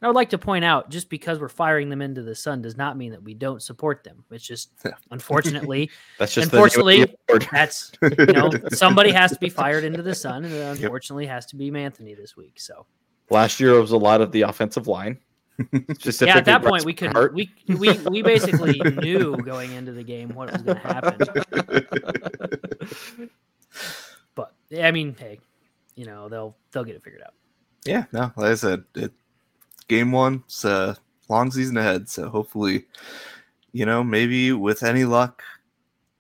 And I would like to point out just because we're firing them into the sun does not mean that we don't support them. It's just unfortunately that's just unfortunately that's you know somebody has to be fired into the sun and unfortunately yep. has to be Anthony this week. So last year it was a lot of the offensive line. yeah, at that point we could we, we we basically knew going into the game what was going to happen. but I mean, hey, you know they'll they'll get it figured out. Yeah, no, like I said, it game one. It's a long season ahead, so hopefully, you know, maybe with any luck,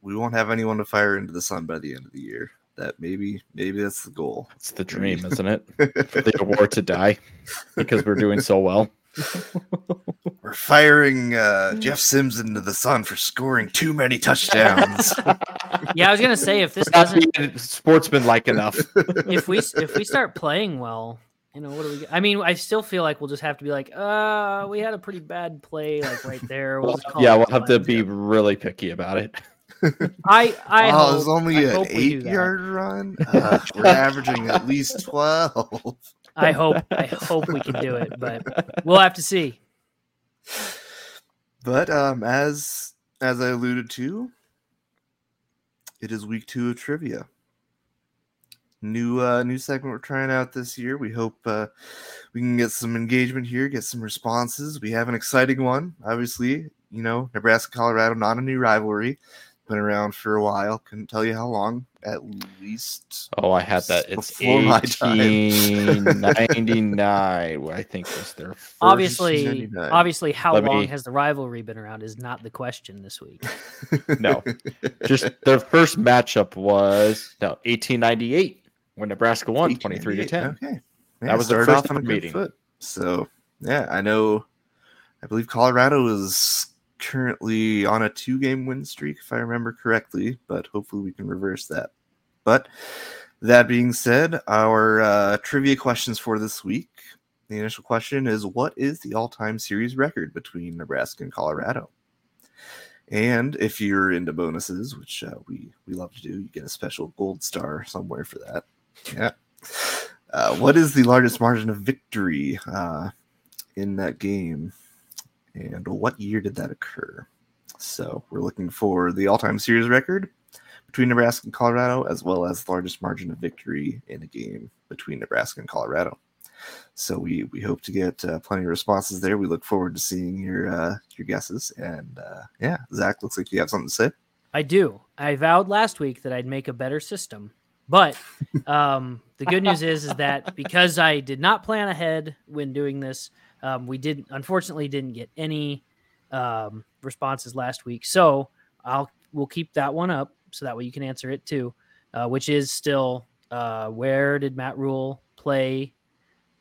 we won't have anyone to fire into the sun by the end of the year. That maybe, maybe that's the goal. It's the dream, isn't it? For the award to die because we're doing so well. We're firing uh, Jeff Sims into the sun for scoring too many touchdowns. yeah, I was gonna say if this doesn't sportsman like enough. If we if we start playing well, you know what do we? I mean, I still feel like we'll just have to be like, uh, we had a pretty bad play, like right there. We'll yeah, we'll have to be really picky about it. I I oh, it's only I an eight yard run. Uh, we're averaging at least twelve. I hope I hope we can do it, but we'll have to see. But um, as as I alluded to, it is week two of trivia new uh, new segment we're trying out this year. We hope uh, we can get some engagement here, get some responses. We have an exciting one, obviously. You know, Nebraska Colorado, not a new rivalry, been around for a while. Couldn't tell you how long. At least. Oh, I had that. It's eighteen ninety nine. I think was their obviously. Obviously, how Let long me... has the rivalry been around is not the question this week. no, just their first matchup was no eighteen ninety eight when Nebraska won 23 to 10. Okay. Yeah, that was the first off on a meeting. Foot. So, yeah, I know I believe Colorado is currently on a two game win streak if I remember correctly, but hopefully we can reverse that. But that being said, our uh, trivia questions for this week. The initial question is What is the all time series record between Nebraska and Colorado? And if you're into bonuses, which uh, we, we love to do, you get a special gold star somewhere for that. Yeah. Uh, what is the largest margin of victory uh, in that game? And what year did that occur? So we're looking for the all time series record between Nebraska and Colorado, as well as the largest margin of victory in a game between Nebraska and Colorado. So we we hope to get uh, plenty of responses there. We look forward to seeing your uh, your guesses. And uh, yeah, Zach, looks like you have something to say. I do. I vowed last week that I'd make a better system but um, the good news is, is that because I did not plan ahead when doing this, um, we didn't unfortunately didn't get any um, responses last week. So I'll we'll keep that one up so that way you can answer it too, uh, which is still uh, where did Matt Rhule play?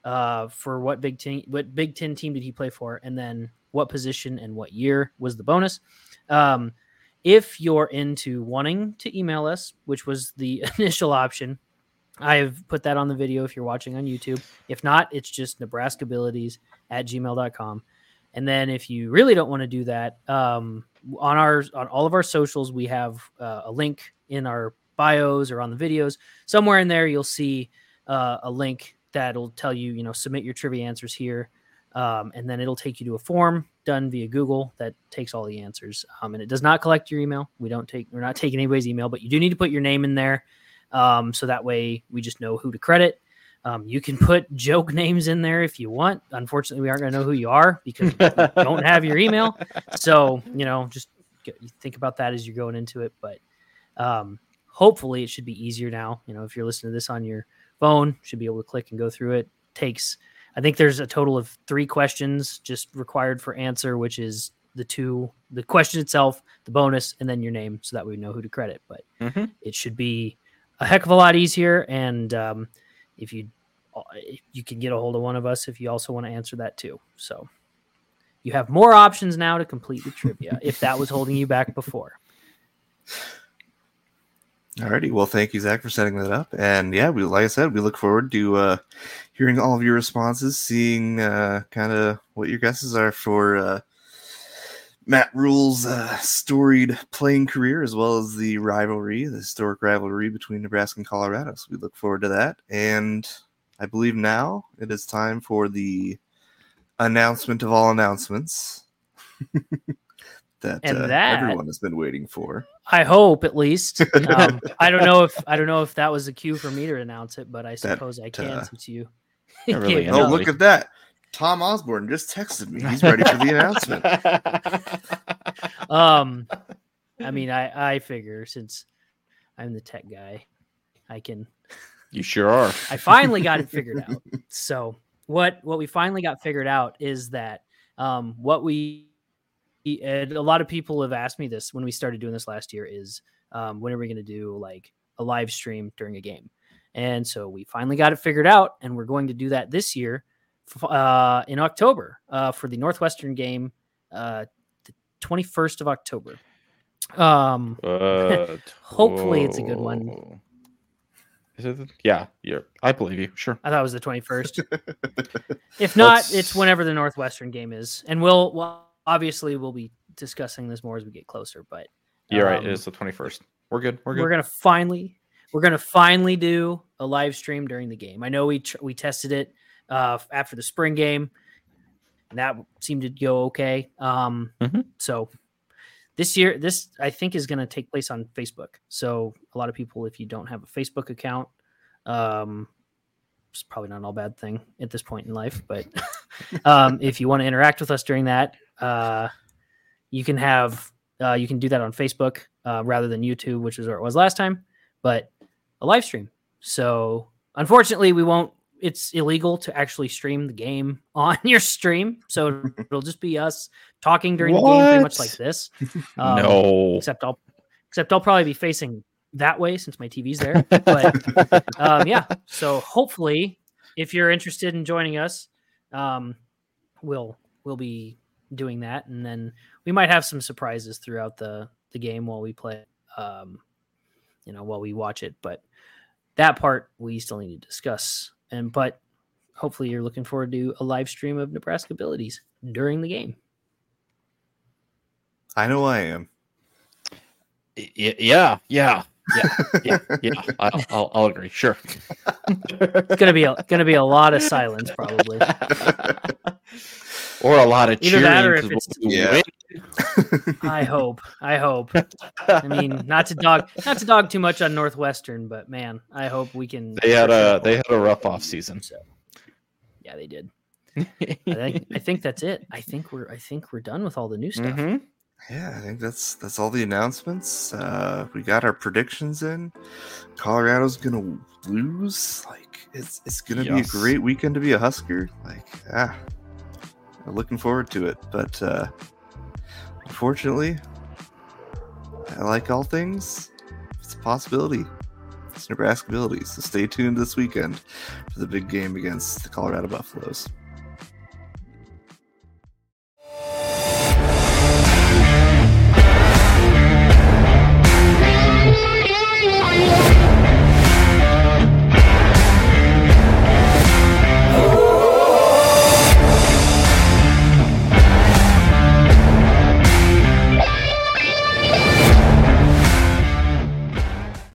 Uh, for what Big Ten, what Big Ten team did he play for? And then what position and what year was the bonus? Um, if you're into wanting to email us, which was the initial option, I've put that on the video if you're watching on YouTube. If not, it's just nebraskabilities at gmail.com. And then if you really don't want to do that, um, on our on all of our socials, we have uh, a link in our bios or on the videos. Somewhere in there, you'll see uh, a link that'll tell you, you know, submit your trivia answers here. Um, and then it'll take you to a form done via Google that takes all the answers. Um, and it does not collect your email. We don't take, we're not taking anybody's email, but you do need to put your name in there. Um, so that way we just know who to credit. Um, you can put joke names in there if you want. Unfortunately, we aren't going to know who you are because we don't have your email. So, you know, just get, think about that as you're going into it. But um, hopefully, it should be easier now. You know, if you're listening to this on your phone, should be able to click and go through it. Takes, I think there's a total of three questions just required for answer, which is the two, the question itself, the bonus, and then your name, so that we know who to credit. But mm-hmm. it should be a heck of a lot easier. And um, if you you can get a hold of one of us if you also want to answer that too. So you have more options now to complete the trivia if that was holding you back before. Alrighty, well, thank you, Zach, for setting that up. And yeah, we like I said, we look forward to uh, hearing all of your responses, seeing uh, kind of what your guesses are for uh, Matt Rhule's uh, storied playing career, as well as the rivalry, the historic rivalry between Nebraska and Colorado. So we look forward to that. And I believe now it is time for the announcement of all announcements that, and uh, that everyone has been waiting for. I hope, at least. Um, I don't know if I don't know if that was a cue for me to announce it, but I suppose that, I can uh, since you. Really oh, look at that! Tom Osborne just texted me. He's ready for the announcement. um, I mean, I I figure since I'm the tech guy, I can. You sure are. I finally got it figured out. So what what we finally got figured out is that um, what we and a lot of people have asked me this when we started doing this last year is um, when are we going to do like a live stream during a game? And so we finally got it figured out, and we're going to do that this year uh, in October uh, for the Northwestern game, uh, the 21st of October. Um, hopefully, it's a good one. Is it? The, yeah, yeah, I believe you. Sure. I thought it was the 21st. if not, Let's... it's whenever the Northwestern game is, and we'll, well, obviously we'll be discussing this more as we get closer. But you're um, right. It is the 21st. We're good. We're good. We're gonna finally, we're gonna finally do a live stream during the game. I know we tr- we tested it uh, after the spring game, and that seemed to go okay. Um, mm-hmm. So this year, this I think is going to take place on Facebook. So a lot of people, if you don't have a Facebook account, um, it's probably not an all bad thing at this point in life. But um, if you want to interact with us during that, uh, you can have uh, you can do that on Facebook uh, rather than YouTube, which is where it was last time. But a live stream. So unfortunately, we won't it's illegal to actually stream the game on your stream. So it'll just be us talking during what? the game, pretty much like this. Um, no, except I'll except I'll probably be facing that way since my TV's there. But um, yeah, so hopefully, if you're interested in joining us, um, we'll we'll be doing that, and then we might have some surprises throughout the the game while we play. Um, you know, while we watch it, but that part we still need to discuss and but hopefully you're looking forward to a live stream of Nebraskabilities during the game. I know I am. Yeah, yeah, yeah, yeah, yeah. I'll, I'll, I'll agree. Sure. it's gonna be a, gonna be a lot of silence, probably, or a lot of Either cheering. That or if it's, yeah. I hope. I hope. I mean, not to dog, not to dog too much on Northwestern, but man, I hope we can. They had a they had a rough off season. So, yeah, they did. I think, I think that's it. I think we're I think we're done with all the new stuff. Mm-hmm. Yeah, I think that's that's all the announcements. Uh, we got our predictions in. Colorado's gonna lose. Like it's it's gonna yes. be a great weekend to be a Husker. Like ah, looking forward to it. But uh, Unfortunately, I like all things. It's a possibility. It's Nebraskabilities. So stay tuned this weekend for the big game against the Colorado Buffaloes.